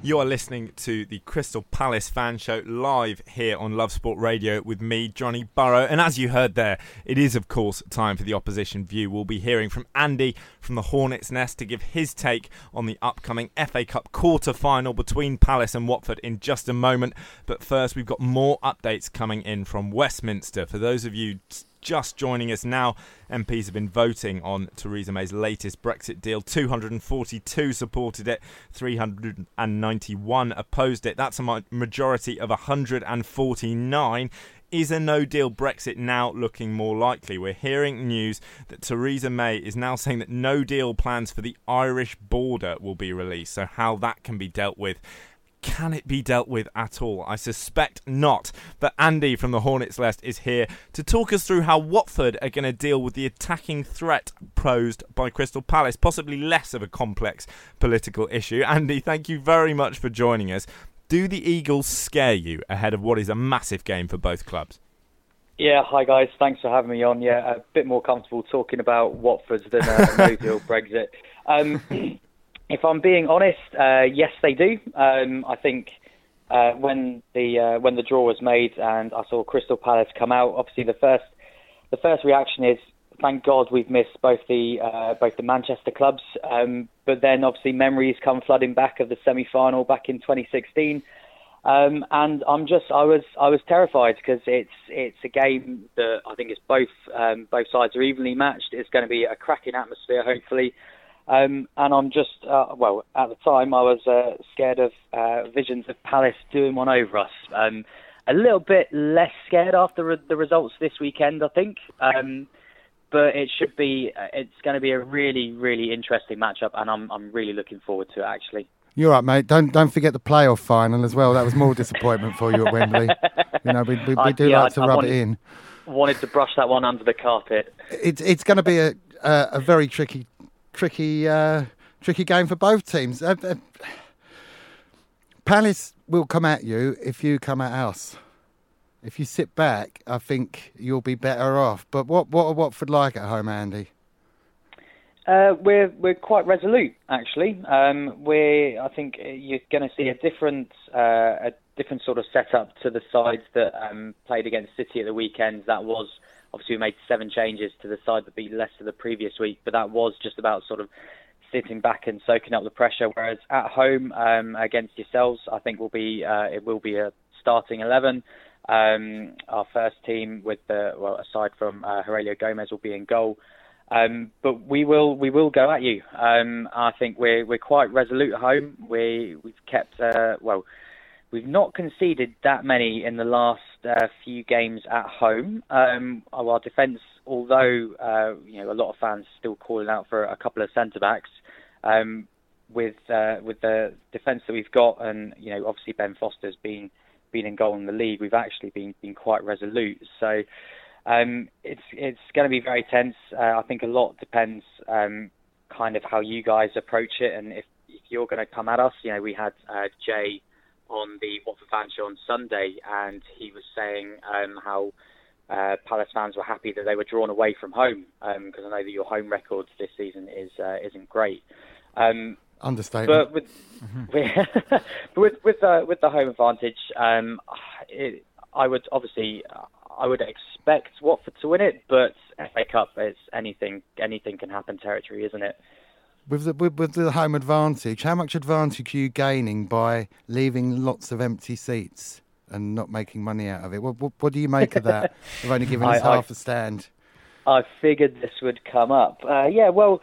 You are listening to the Crystal Palace Fan Show live here on Love Sport Radio with me, Johnny Burrow. And as you heard there, it is, of course, time for the opposition view. We'll be hearing from Andy from the Hornets Nest to give his take on the upcoming FA Cup quarter final between Palace and Watford in just a moment. But first, we've got more updates coming in from Westminster. For those of you just joining us now, MPs have been voting on Theresa May's latest Brexit deal. 242 supported it, 391 opposed it. That's a majority of 149. Is a no deal Brexit now looking more likely? We're hearing news that Theresa May is now saying that no deal plans for the Irish border will be released. So, how that can be dealt with can it be dealt with at all? I suspect not. But Andy from the Hornets Nest is here to talk us through how Watford are going to deal with the attacking threat posed by Crystal Palace, possibly less of a complex political issue. Andy, thank you very much for joining us. Do the Eagles scare you ahead of what is a massive game for both clubs? Yeah, hi guys. Thanks for having me on. Yeah, a bit more comfortable talking about Watford than uh, no deal Brexit. Um, if I'm being honest, uh, yes, they do. Um, I think uh, when the uh, when the draw was made and I saw Crystal Palace come out, obviously the first the first reaction is thank God we've missed both the uh, both the Manchester clubs. Um, but then obviously memories come flooding back of the semi final back in 2016. Um, and I'm just I was I was terrified because it's it's a game that I think is both um, both sides are evenly matched. It's going to be a cracking atmosphere, hopefully. Um, and I'm just, uh, well, at the time I was uh, scared of uh, visions of Palace doing one over us. Um, a little bit less scared after re- the results this weekend, I think. Um, but it should be, uh, it's going to be a really, really interesting matchup, and I'm, I'm really looking forward to it, actually. You're right, mate. Don't don't forget the playoff final as well. That was more disappointment for you at Wembley. You know, we, we, we do yeah, like to I, rub wanted, it in. Wanted to brush that one under the carpet. It's it's going to be a, a, a very tricky tricky, uh, tricky game for both teams. Uh, uh, Palace will come at you if you come at us. If you sit back, I think you'll be better off. But what what are Watford like at home, Andy? Uh, we're we're quite resolute, actually. Um, we I think you're going to see a different uh, a different sort of setup to the sides that um, played against City at the weekend. That was Obviously, we made seven changes to the side that beat Leicester the previous week, but that was just about sort of sitting back and soaking up the pressure. Whereas at home um, against yourselves, I think will be uh, it will be a starting eleven. Um, our first team with the well, aside from uh, Heurelho Gomes, will be in goal. Um, but we will we will go at you. Um, I think we're we're quite resolute at home. We we've kept uh, well We've not conceded that many in the last uh, few games at home. Um, our defence, although uh, you know a lot of fans still calling out for a couple of centre backs, um, with uh, with the defence that we've got, and you know obviously Ben Foster's been been in goal in the league. We've actually been been quite resolute. So um, it's it's going to be very tense. Uh, I think a lot depends um, kind of how you guys approach it, and if if you're going to come at us, you know we had uh, Jay on the Watford fan show on Sunday, and he was saying um, how uh, Palace fans were happy that they were drawn away from home because um, I know that your home record this season is uh, isn't great. Um, Understatement. But with mm-hmm. with with, uh, with the home advantage, um, it, I would obviously I would expect Watford to win it, but FA Cup is anything anything can happen territory, isn't it? With the with, with, the home advantage, how much advantage are you gaining by leaving lots of empty seats and not making money out of it? What what, what do you make of that? You've only given us I, half I, a stand. I figured this would come up. Uh, yeah, well,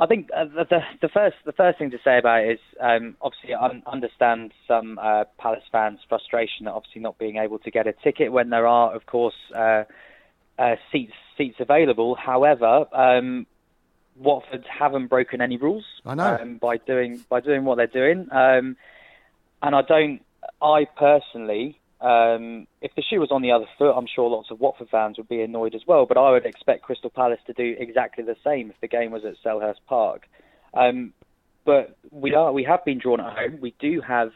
I think uh, the, the first the first thing to say about it is um, obviously I understand some uh, Palace fans' frustration at obviously not being able to get a ticket when there are, of course. Uh, uh, seats seats available. However, um, Watford haven't broken any rules. I know um, by doing by doing what they're doing, um, and I don't. I personally, um, if the shoe was on the other foot, I'm sure lots of Watford fans would be annoyed as well. But I would expect Crystal Palace to do exactly the same if the game was at Selhurst Park. Um, but we are we have been drawn at home. We do have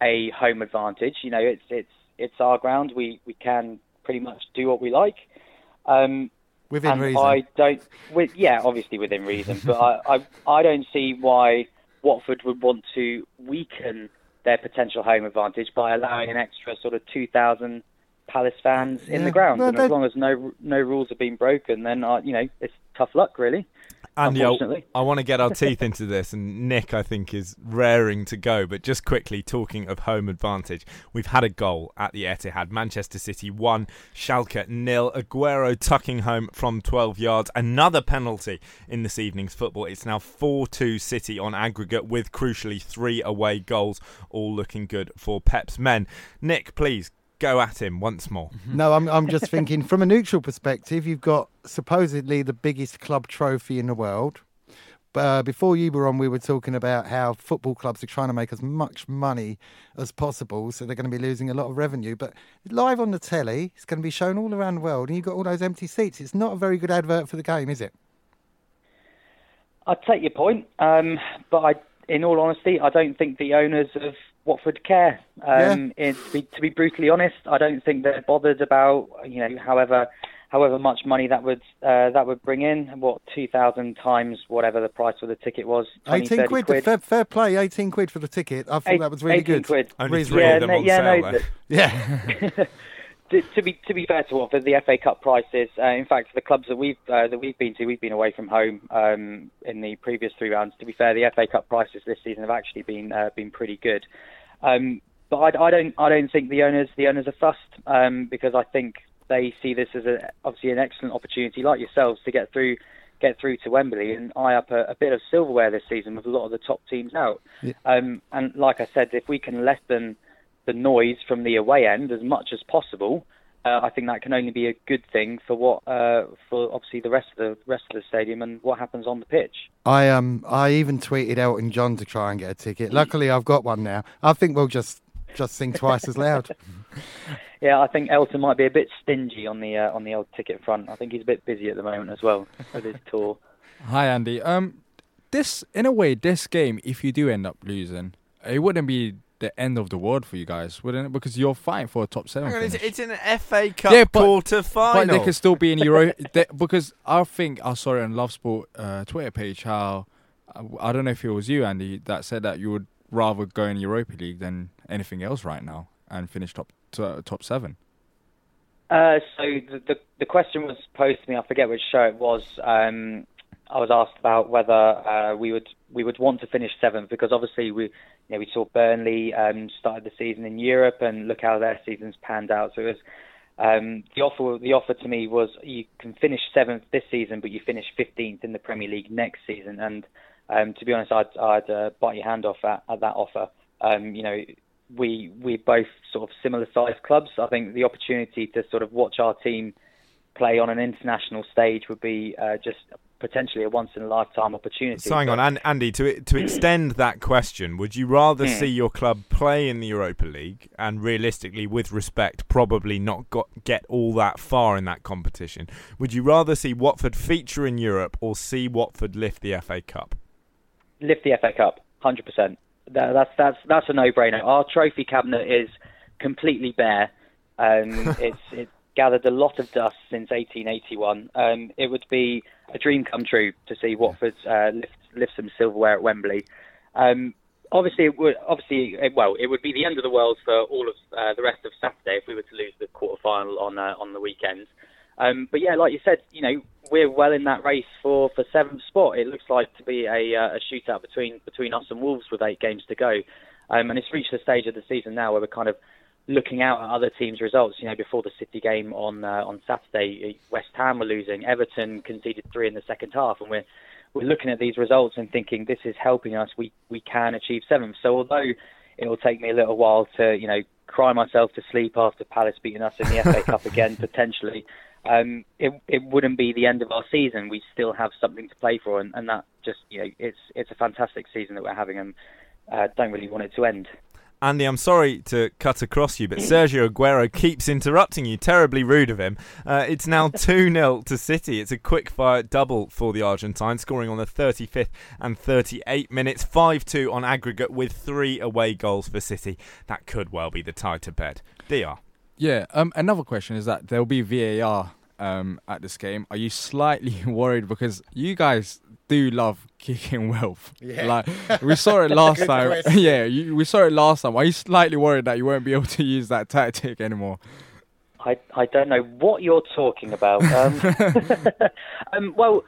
a home advantage. You know, it's it's it's our ground. We we can pretty much do what we like. Um, Within and reason. I don't. With, yeah, obviously within reason, but I, I I don't see why Watford would want to weaken their potential home advantage by allowing an extra sort of 2,000 Palace fans in Yeah. the ground. Well, and as long as no no rules have been broken, then uh, you know it's tough luck really. Andy, I. I want to get our teeth into this, and Nick, I think, is raring to go. But just quickly, talking of home advantage, we've had a goal at the Etihad. Manchester City one, Schalke nil. Aguero tucking home from 12 yards. Another penalty in this evening's football. It's now 4-2 City on aggregate, with crucially three away goals, all looking good for Pep's men. Nick, please go at him once more. No, I'm, I'm just thinking from a neutral perspective, you've got supposedly the biggest club trophy in the world. Uh, before you were on, we were talking about how football clubs are trying to make as much money as possible, so they're going to be losing a lot of revenue. But live on the telly, it's going to be shown all around the world, and you've got all those empty seats. It's not a very good advert for the game, is it? I take your point, um, but I, in all honesty, I don't think the owners of Watford care. Um, it- to, be, to be brutally honest, I don't think they're bothered about you know however however much money that would uh, that would bring in. What two thousand times whatever the price of the ticket was, 20, 18 quid, quid. Fair, fair play, 18 quid for the ticket. I thought Eight- that was really 18 good. quid. Only Reasonable. three Yeah, of them no- on yeah, sale, no, Yeah. to, to be to be fair to Watford, the FA Cup prices. Uh, in fact, the clubs that we've uh, that we've been to, we've been away from home um, in the previous three rounds. To be fair, the FA Cup prices this season have actually been uh, been pretty good. Um, but I, I don't I don't think the owners the owners are fussed um, because I think they see this as a, obviously an excellent opportunity, like yourselves, to get through get through to Wembley and eye up a, a bit of silverware this season with a lot of the top teams out. Yeah. Um, and like I said, if we can lessen the noise from the away end as much as possible, uh, I think that can only be a good thing for what uh, for obviously the rest of the rest of the stadium and what happens on the pitch. I um I even tweeted Elton John to try and get a ticket. Luckily, I've got one now. I think we'll just just sing twice as loud. Yeah, I think Elton might be a bit stingy on the uh, on the old ticket front. I think he's a bit busy at the moment as well with his tour. Hi, Andy. Um, this in a way, this game, if you do end up losing, it wouldn't be the end of the world for you guys, wouldn't it? Because you're fighting for a top seven. On, it's, it's an FA Cup Yeah, but- quarter But final. they could still be in Euro they, because I think I saw it on Love Sport uh, Twitter page how I, I don't know if it was you Andy that said that you would rather go in Europa League than anything else right now and finish top to, top seven. Uh, so the, the the question was posed to me. I forget which show it was. Um, I was asked about whether uh, we would we would want to finish seventh because obviously we you know we saw Burnley um, started the season in Europe and look how their seasons panned out. So it was um, the offer the offer to me was you can finish seventh this season, but you finish fifteenth in the Premier League next season. And um, to be honest, I'd I'd uh, bite your hand off at, at that offer. Um, you know, we we both sort of similar sized clubs. I think the opportunity to sort of watch our team play on an international stage would be uh, just potentially a once in a lifetime opportunity. So hang on, But- An- Andy. To to extend that question, would you rather Hmm. see your club play in the Europa League and realistically, with respect, probably not got, get all that far in that competition? Would you rather see Watford feature in Europe or see Watford lift the FA Cup? lift the FA Cup, hundred percent. That's that's that's a no-brainer. Our trophy cabinet is completely bare. Um, it's it gathered a lot of dust since 1881. Um, it would be a dream come true to see Watford uh, lift lift some silverware at Wembley. Um, obviously, it would obviously well, it would be the end of the world for all of uh, the rest of Saturday if we were to lose the quarter final on uh, on the weekend. Um, but yeah, like you said, you know, we're well in that race for, for seventh spot. It looks like to be a, uh, a shootout between between us and Wolves with eight games to go, um, and it's reached the stage of the season now where we're kind of looking out at other teams' results. You know, before the City game on uh, on Saturday, West Ham were losing, Everton conceded three in the second half, and we're we're looking at these results and thinking this is helping us. We we can achieve seventh. So although it will take me a little while to you know cry myself to sleep after Palace beating us in the FA Cup again potentially. Um, it it wouldn't be the end of our season. We still have something to play for, and, and that just you know it's it's a fantastic season that we're having, and uh, don't really want it to end. Andy, I'm sorry to cut across you, but Sergio Aguero keeps interrupting you. Terribly rude of him. Uh, it's now 2 0 to City. It's a quick fire double for the Argentine, scoring on the 35th and 38 minutes. 5 2 on aggregate with three away goals for City. That could well be the tie to bed. DR. Yeah. Um. Another question is that there'll be VAR um at this game. Are you slightly worried because you guys do love kicking Wilf. Yeah. Like we saw it last time. question. yeah, you, we saw it last time. Are you slightly worried that you won't be able to use that tactic anymore? I, I don't know what you're talking about. Um, um, well,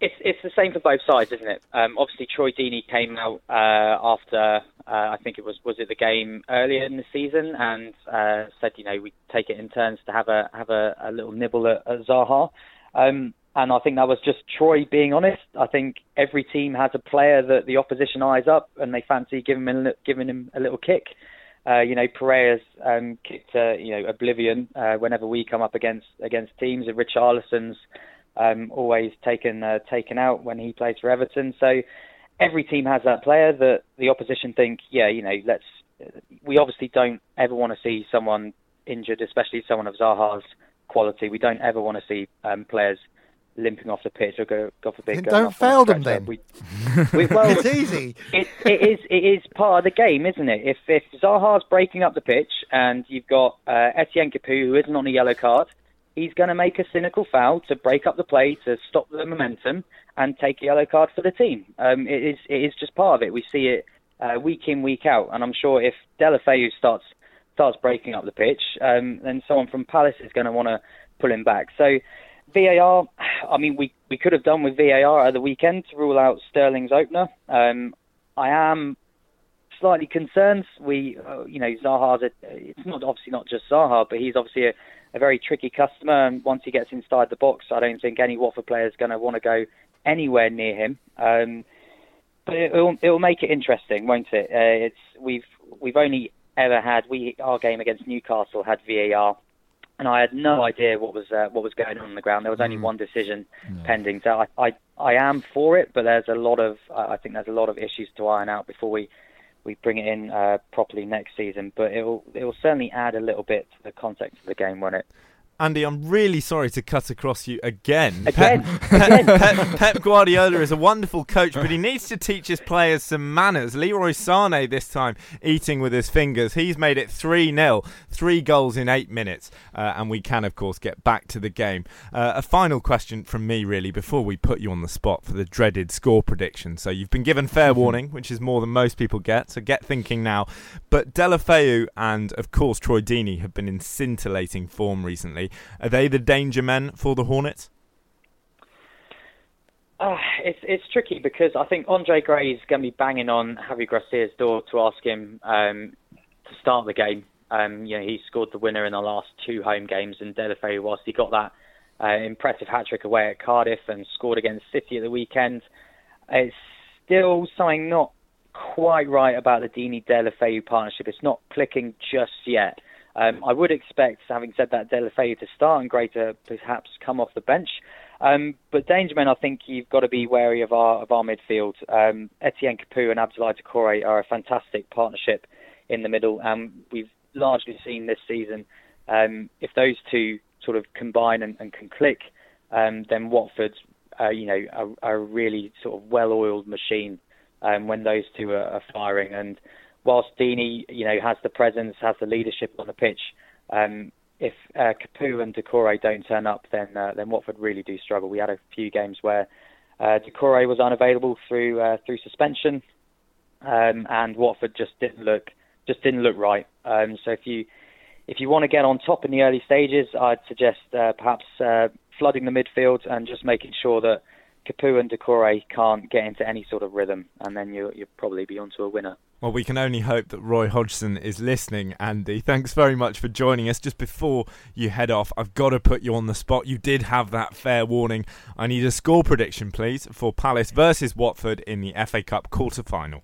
it's it's the same for both sides, isn't it? Um, obviously, Troy Deeney came out uh, after uh, I think it was was it the game earlier in the season and uh, said you know we take it in turns to have a have a, a little nibble at, at Zaha. Um, and I think that was just Troy being honest. I think every team has a player that the opposition eyes up and they fancy giving him a, giving him a little kick. Uh, you know, Pereyra's um, kicked uh, you know oblivion uh, whenever we come up against against teams. And Richarlison's um, always taken uh, taken out when he plays for Everton. So every team has that player that the opposition think, yeah, you know, let's. We obviously don't ever want to see someone injured, especially someone of Zaha's quality. We don't ever want to see um, players limping off the pitch or go, God forbid, Then don't off on a foul them then. We, we, well, It's easy. It, it is. It is part of the game, isn't it? If if Zaha's breaking up the pitch and you've got uh, Etienne Capoue who isn't on a yellow card, he's going to make a cynical foul to break up the play to stop the momentum and take a yellow card for the team. Um, it is. It is just part of it. We see it uh, week in week out, and I'm sure if Deulofeu starts starts breaking up the pitch, um, then someone from Palace is going to want to pull him back. So. VAR, I mean, we, we could have done with VAR at the weekend to rule out Sterling's opener. Um, I am slightly concerned. We, uh, you know, Zaha's a, it's not obviously not just Zaha, but he's obviously a, a very tricky customer. And once he gets inside the box, I don't think any Watford player is going to want to go anywhere near him. Um, but it will it will make it interesting, won't it? Uh, it's we've we've only ever had we our game against Newcastle had VAR and I had no idea what was uh, what was going on on the ground. There was only one decision pending, so I, I I am for it, but there's a lot of I think there's a lot of issues to iron out before we we bring it in uh, properly next season. But it will it will certainly add a little bit to the context of the game, won't it? Andy, I'm really sorry to cut across you again. Again, Pep, again. Pep, Pep Guardiola is a wonderful coach, but he needs to teach his players some manners. Leroy Sane this time eating with his fingers. He's made it 3 0, three goals in eight minutes, uh, and we can, of course, get back to the game. Uh, a final question from me, really, before we put you on the spot for the dreaded score prediction. So you've been given fair warning, which is more than most people get, so get thinking now. But Deulofeu and, of course, Troy Deeney have been in scintillating form recently. Are they the danger men for the Hornets? Uh, it's it's tricky because I think Andre Gray is going to be banging on Javi Gracia's door to ask him um, to start the game. Um, you know, he scored the winner in the last two home games, and Deulofeu, whilst he got that uh, impressive hat trick away at Cardiff and scored against City at the weekend, it's still something not quite right about the Deeney Deulofeu partnership. It's not clicking just yet. Um, I would expect, having said that, Deulofeu to start and Gray to perhaps come off the bench. Um, but Dangerman, I think you've got to be wary of our of our midfield. Um, Etienne Capoue and Abdoulaye Doucouré are a fantastic partnership in the middle, and we've largely seen this season. Um, if those two sort of combine and, and can click, um, then Watford, uh, you know, are, are a really sort of well-oiled machine um, when those two are, are firing. And whilst Deeney, you know, has the presence, has the leadership on the pitch, um, if uh, Capoue and Doucouré don't turn up, then uh, then Watford really do struggle. We had a few games where uh, Doucouré was unavailable through uh, through suspension, um, and Watford just didn't look just didn't look right. Um, so if you if you want to get on top in the early stages, I'd suggest uh, perhaps uh, flooding the midfield and just making sure that Capoue and Doucouré can't get into any sort of rhythm, and then you you'll probably be onto a winner. Well, we can only hope that Roy Hodgson is listening, Andy. Thanks very much for joining us. Just before you head off, I've got to put you on the spot. You did have that fair warning. I need a score prediction, please, for Palace versus Watford in the FA Cup quarter final.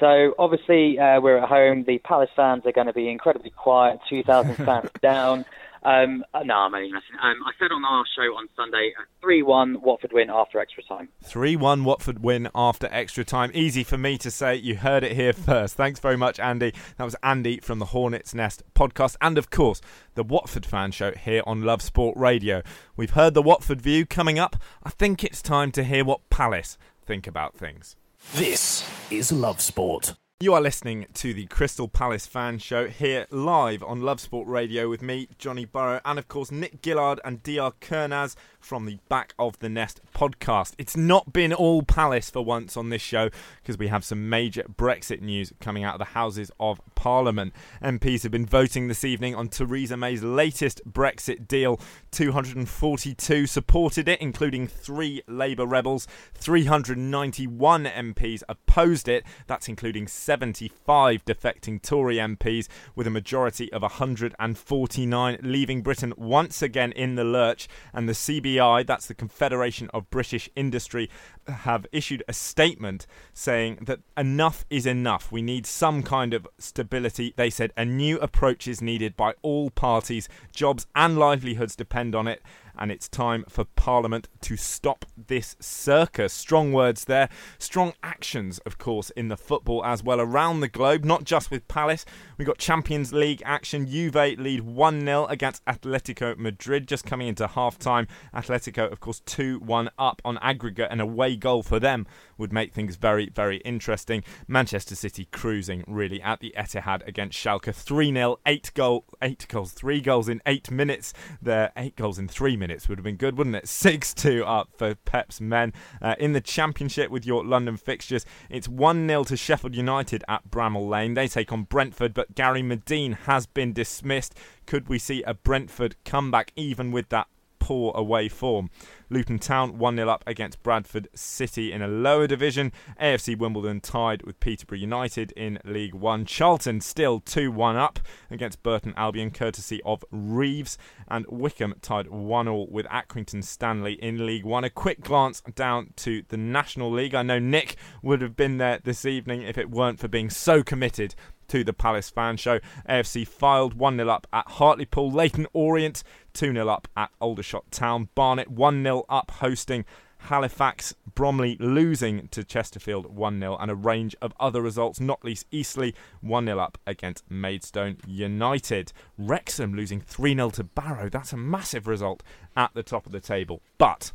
So obviously uh, we're at home. The Palace fans are going to be incredibly quiet. Two thousand fans down. Um, uh, no, I'm only messing. Um, I said on our show on Sunday, a three-one Watford win after extra time. 3 1 Watford win after extra time. Easy for me to say. You heard it here first. Thanks very much, Andy. That was Andy from the Hornets Nest podcast and, of course, the Watford fan show here on Love Sport Radio. We've heard the Watford view coming up. I think it's time to hear what Palace think about things. This is Love Sport. You are listening to the Crystal Palace Fan Show here live on Love Sport Radio with me, Johnny Burrow, and of course Nick Gillard and Dr. Kernaz from the Back of the Nest podcast. It's not been all Palace for once on this show because we have some major Brexit news coming out of the Houses of Parliament. MPs have been voting this evening on Theresa May's latest Brexit deal. 242 supported it, including three Labour rebels. 391 MPs opposed it. That's including 75 defecting Tory MPs, with a majority of 149 leaving Britain once again in the lurch. And the CBI, that's the Confederation of British Industry, have issued a statement saying that enough is enough. We need some kind of stability. They said a new approach is needed by all parties. Jobs and livelihoods depend on it and it's time for Parliament to stop this circus. Strong words there, strong actions, of course, in the football as well around the globe, not just with Palace. We've got Champions League action. Juve lead 1 0 against Atletico Madrid just coming into half time. Atletico, of course, 2 1 up on aggregate, and away goal for them would make things very, very interesting. Manchester City cruising really at the Etihad against Schalke 3 0, 8 goal, 8 goals, 3 goals in 8 minutes there, 8 goals in 3 minutes minutes would have been good, wouldn't it? 6 2 up for Pep's men. Uh, in the Championship with your London fixtures, it's 1 0 to Sheffield United at Bramall Lane. They take on Brentford, but Gary Madine has been dismissed. Could we see a Brentford comeback even with that poor away form. Luton Town 1 0 up against Bradford City in a lower division. AFC Wimbledon tied with Peterborough United in League One. Charlton still 2 1 up against Burton Albion, courtesy of Reeves. And Wycombe tied 1 0 with Accrington Stanley in League One. A quick glance down to the National League. I know Nick would have been there this evening if it weren't for being so committed to the Palace fan show. AFC Fylde 1 0 up at Hartlepool. Leyton Orient 2 0 up at Aldershot Town. Barnet 1 0 up hosting Halifax. Bromley losing to Chesterfield 1 0, and a range of other results, not least Eastleigh 1 0 up against Maidstone United. Wrexham losing 3 0 to Barrow. That's a massive result at the top of the table. But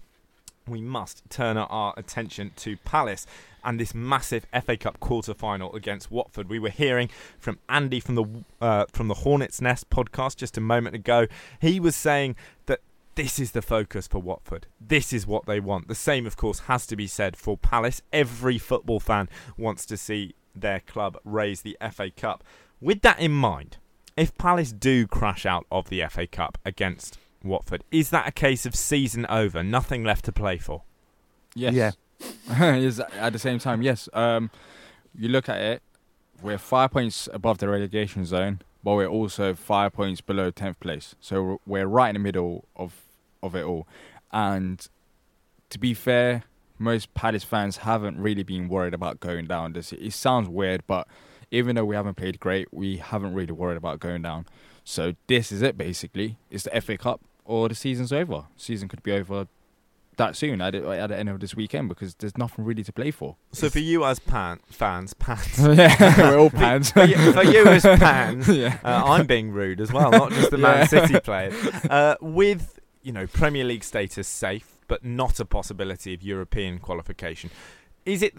we must turn our attention to Palace and this massive FA Cup quarter final against Watford. We were hearing from Andy from the uh, from the Hornets Nest podcast just a moment ago. He was saying that this is the focus for Watford. This is what they want. The same, of course, has to be said for Palace. Every football fan wants to see their club raise the FA Cup. With that in mind, if Palace do crash out of the FA Cup against Watford, is that a case of season over, nothing left to play for? Yes. Yeah. is at the same time, yes. Um, you look at it, we're five points above the relegation zone, but we're also five points below tenth place. So we're right in the middle of of it all. And to be fair, most Palace fans haven't really been worried about going down. This it sounds weird, but even though we haven't played great, we haven't really worried about going down. So this is it basically. It's the FA Cup or the season's over. Season could be over that soon at, at the end of this weekend because there's nothing really to play for. So for you as pan, fans, pans, yeah, we're all pans. for, you, for you as pans, Yeah. uh, I'm being rude as well, not just the Man Yeah. City players. Uh, with you know Premier League status safe, but not a possibility of European qualification. Is it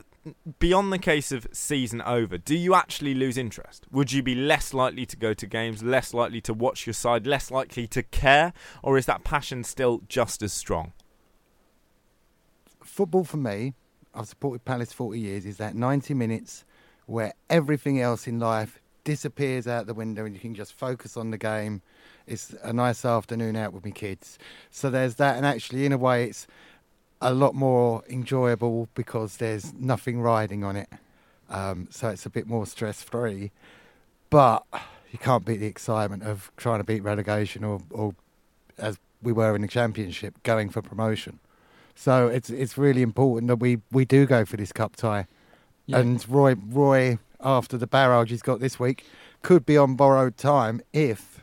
beyond the case of season over? Do you actually lose interest? Would you be less likely to go to games, less likely to watch your side, less likely to care, or is that passion still just as strong? Football for me, I've supported Palace 40 years, is that 90 minutes where everything else in life disappears out the window and you can just focus on the game. It's a nice afternoon out with my kids. So there's that, and actually, in a way, it's a lot more enjoyable because there's nothing riding on it. Um, so it's a bit more stress free. But you can't beat the excitement of trying to beat relegation or, or as we were in the championship, going for promotion. So it's it's really important that we, we do go for this cup tie. Yeah. And Roy Roy after the barrage he's got this week could be on borrowed time if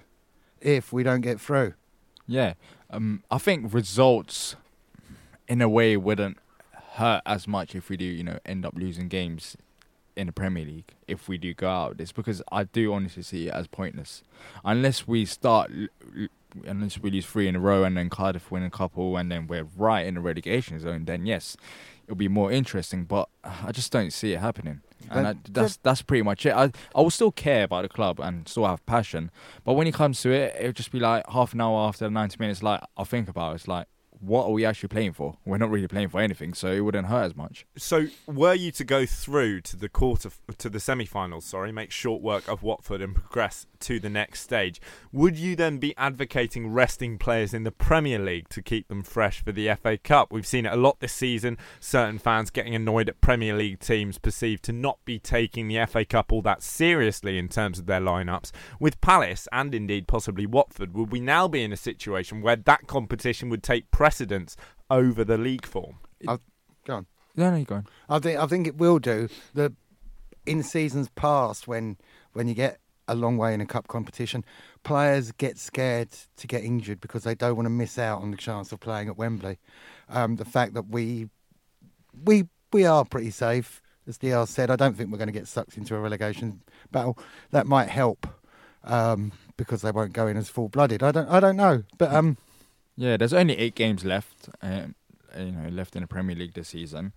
if we don't get through. Yeah, um, I think results, in a way, wouldn't hurt as much if we do, you know, end up losing games in the Premier League if we do go out of this because I do honestly see it as pointless unless we start. l- Unless we lose three in a row and then Cardiff win a couple and then we're right in the relegation zone, then yes, it'll be more interesting. But I just don't see it happening. And That- I, that's that's pretty much it. I I will still care about the club and still have passion, but when it comes to it, it'll just be like half an hour after the ninety minutes. Like I'll think about it. It's like, what are we actually playing for? We're not really playing for anything, so it wouldn't hurt as much. So, were you to go through to the quarter to the semi-finals, sorry, make short work of Watford and progress to the next stage, would you then be advocating resting players in the Premier League to keep them fresh for the FA Cup? We've seen it a lot this season. Certain fans getting annoyed at Premier League teams perceived to not be taking the FA Cup all that seriously in terms of their lineups. With Palace and indeed possibly Watford, would we now be in a situation where that competition would take precedence over the league form? I'll, go on. No, no, you go on. I think I think it will do. The in seasons past, when when you get a long way in a cup competition, players get scared to get injured because they don't want to miss out on the chance of playing at Wembley. Um, the fact that we we we are pretty safe, as DR said. I don't think we're going to get sucked into a relegation battle. That might help um, because they won't go in as full blooded. I don't I don't know, but um, Yeah, there's only eight games left, um, you know, left in the Premier League this season.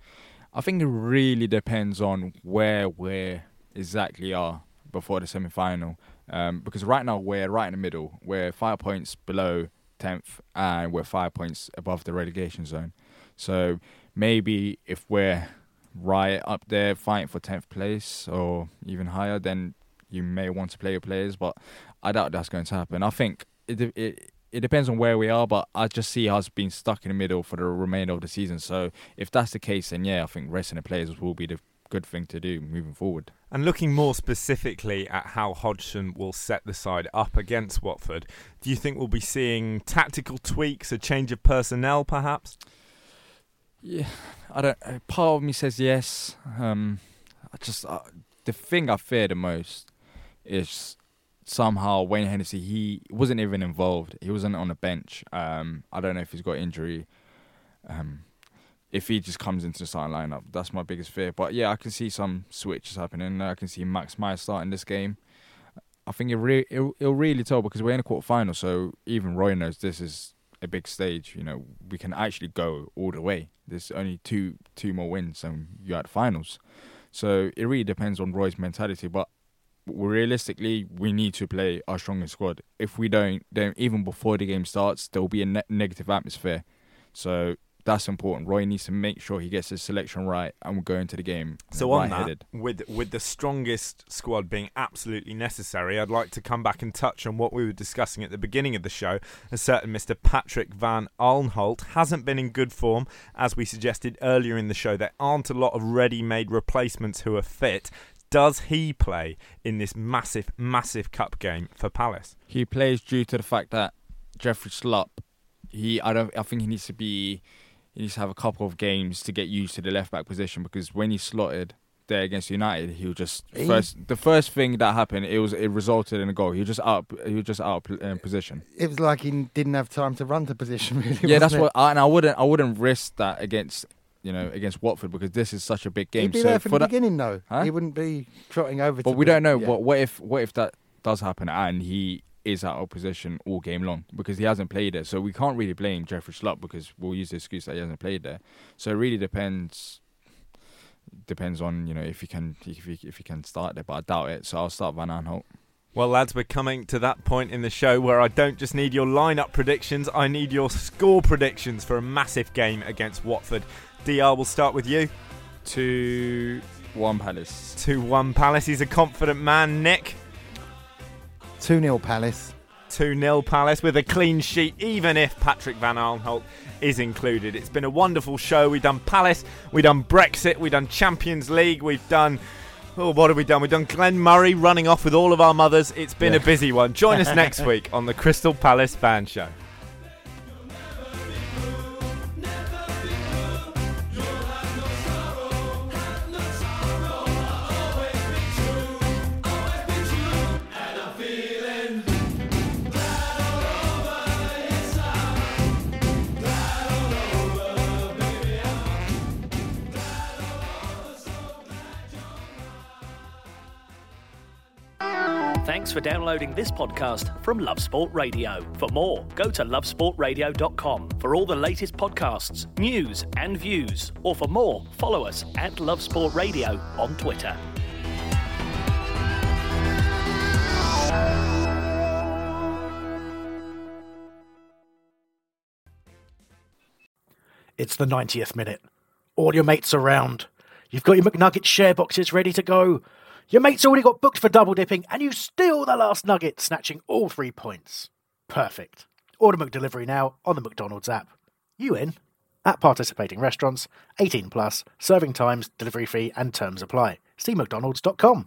I think it really depends on where we exactly are before the semi-final, um, because right now we're right in the middle. We're five points below tenth, and we're five points above the relegation zone. So maybe if we're right up there fighting for tenth place or even higher, then you may want to play your players. But I doubt that's going to happen. I think it it it depends on where we are, but I just see us being stuck in the middle for the remainder of the season. So if that's the case, then yeah, I think resting the players will be the good thing to do moving forward. And looking more specifically at how Hodgson will set the side up against Watford, do you think we'll be seeing tactical tweaks, a change of personnel, perhaps? Yeah, I don't. uh, Part of me says yes. Um, I just uh, the thing I fear the most is somehow Wayne Hennessy. He wasn't even involved. He wasn't on the bench. Um, I don't know if he's got injury. Um, if he just comes into the starting lineup, that's my biggest fear. But yeah, I can see some switches happening. I can see Max Meyer starting this game. I think it re- it'll, it'll really tell because we're in a quarter final, so even Roy knows this is a big stage. You know, we can actually go all the way. There's only two two more wins, and you're at finals. So it really depends on Roy's mentality. But realistically, we need to play our strongest squad. If we don't, then even before the game starts, there will be a ne- negative atmosphere. So that's important. Roy needs to make sure he gets his selection right, and we go into the game So on that, with with the strongest squad being absolutely necessary, I'd like to come back and touch on what we were discussing at the beginning of the show. A certain Mr. Patrick Van Aanholt hasn't been in good form, as we suggested earlier in the show. There aren't a lot of ready-made replacements who are fit. Does he play in this massive, massive cup game for Palace? He plays due to the fact that Jeffrey Schlupp, he I don't I think he needs to be he needs to have a couple of games to get used to the left back position because when he slotted there against United, he was just He- first the first thing that happened it was it resulted in a goal. He was just out he was just out of uh, position. it was like he didn't have time to run to position. Really, yeah, that's wasn't what? I, and I wouldn't I wouldn't risk that against you know against Watford because this is such a big game. He'd be so there for the that, beginning, though. Huh? He wouldn't be trotting over. But to we the- don't know yeah. what what if what if that does happen and he is out of position all game long because he hasn't played there. So we can't really blame Jeffrey Schlupp because we'll use the excuse that he hasn't played there. So it really depends depends on you know if he can if he, if he can start there, but I doubt it. So I'll start Van Aanholt. Well, lads, we're coming to that point in the show where I don't just need your lineup predictions, I need your score predictions for a massive game against Watford. DR, we'll start with you. Two one Palace. 2 1 Palace. He's a confident man. Nick, 2 0 Palace. 2 0 Palace with a clean sheet, even if Patrick Van Aanholt is included. It's been a wonderful show. We've done Palace, we've done Brexit, we've done Champions League, we've done. Oh, what have we done? We've done Glenn Murray running off with all of our mothers. It's been a busy one. Join us next week on the Crystal Palace Fan Show. Thanks for downloading this podcast from Love Sport Radio. For more, go to lovesportradio.com for all the latest podcasts, news, and views. Or for more, follow us at Love Sport Radio on Twitter. It's the 90th minute. All your mates around. You've got your McNugget share boxes ready to go. Your mate's already got booked for double dipping, and you steal the last nugget, snatching all three points. Perfect. Order McDelivery now on the McDonald's app. You in? At participating restaurants, 18 plus, serving times, delivery fee, and terms apply. See McDonald's.com.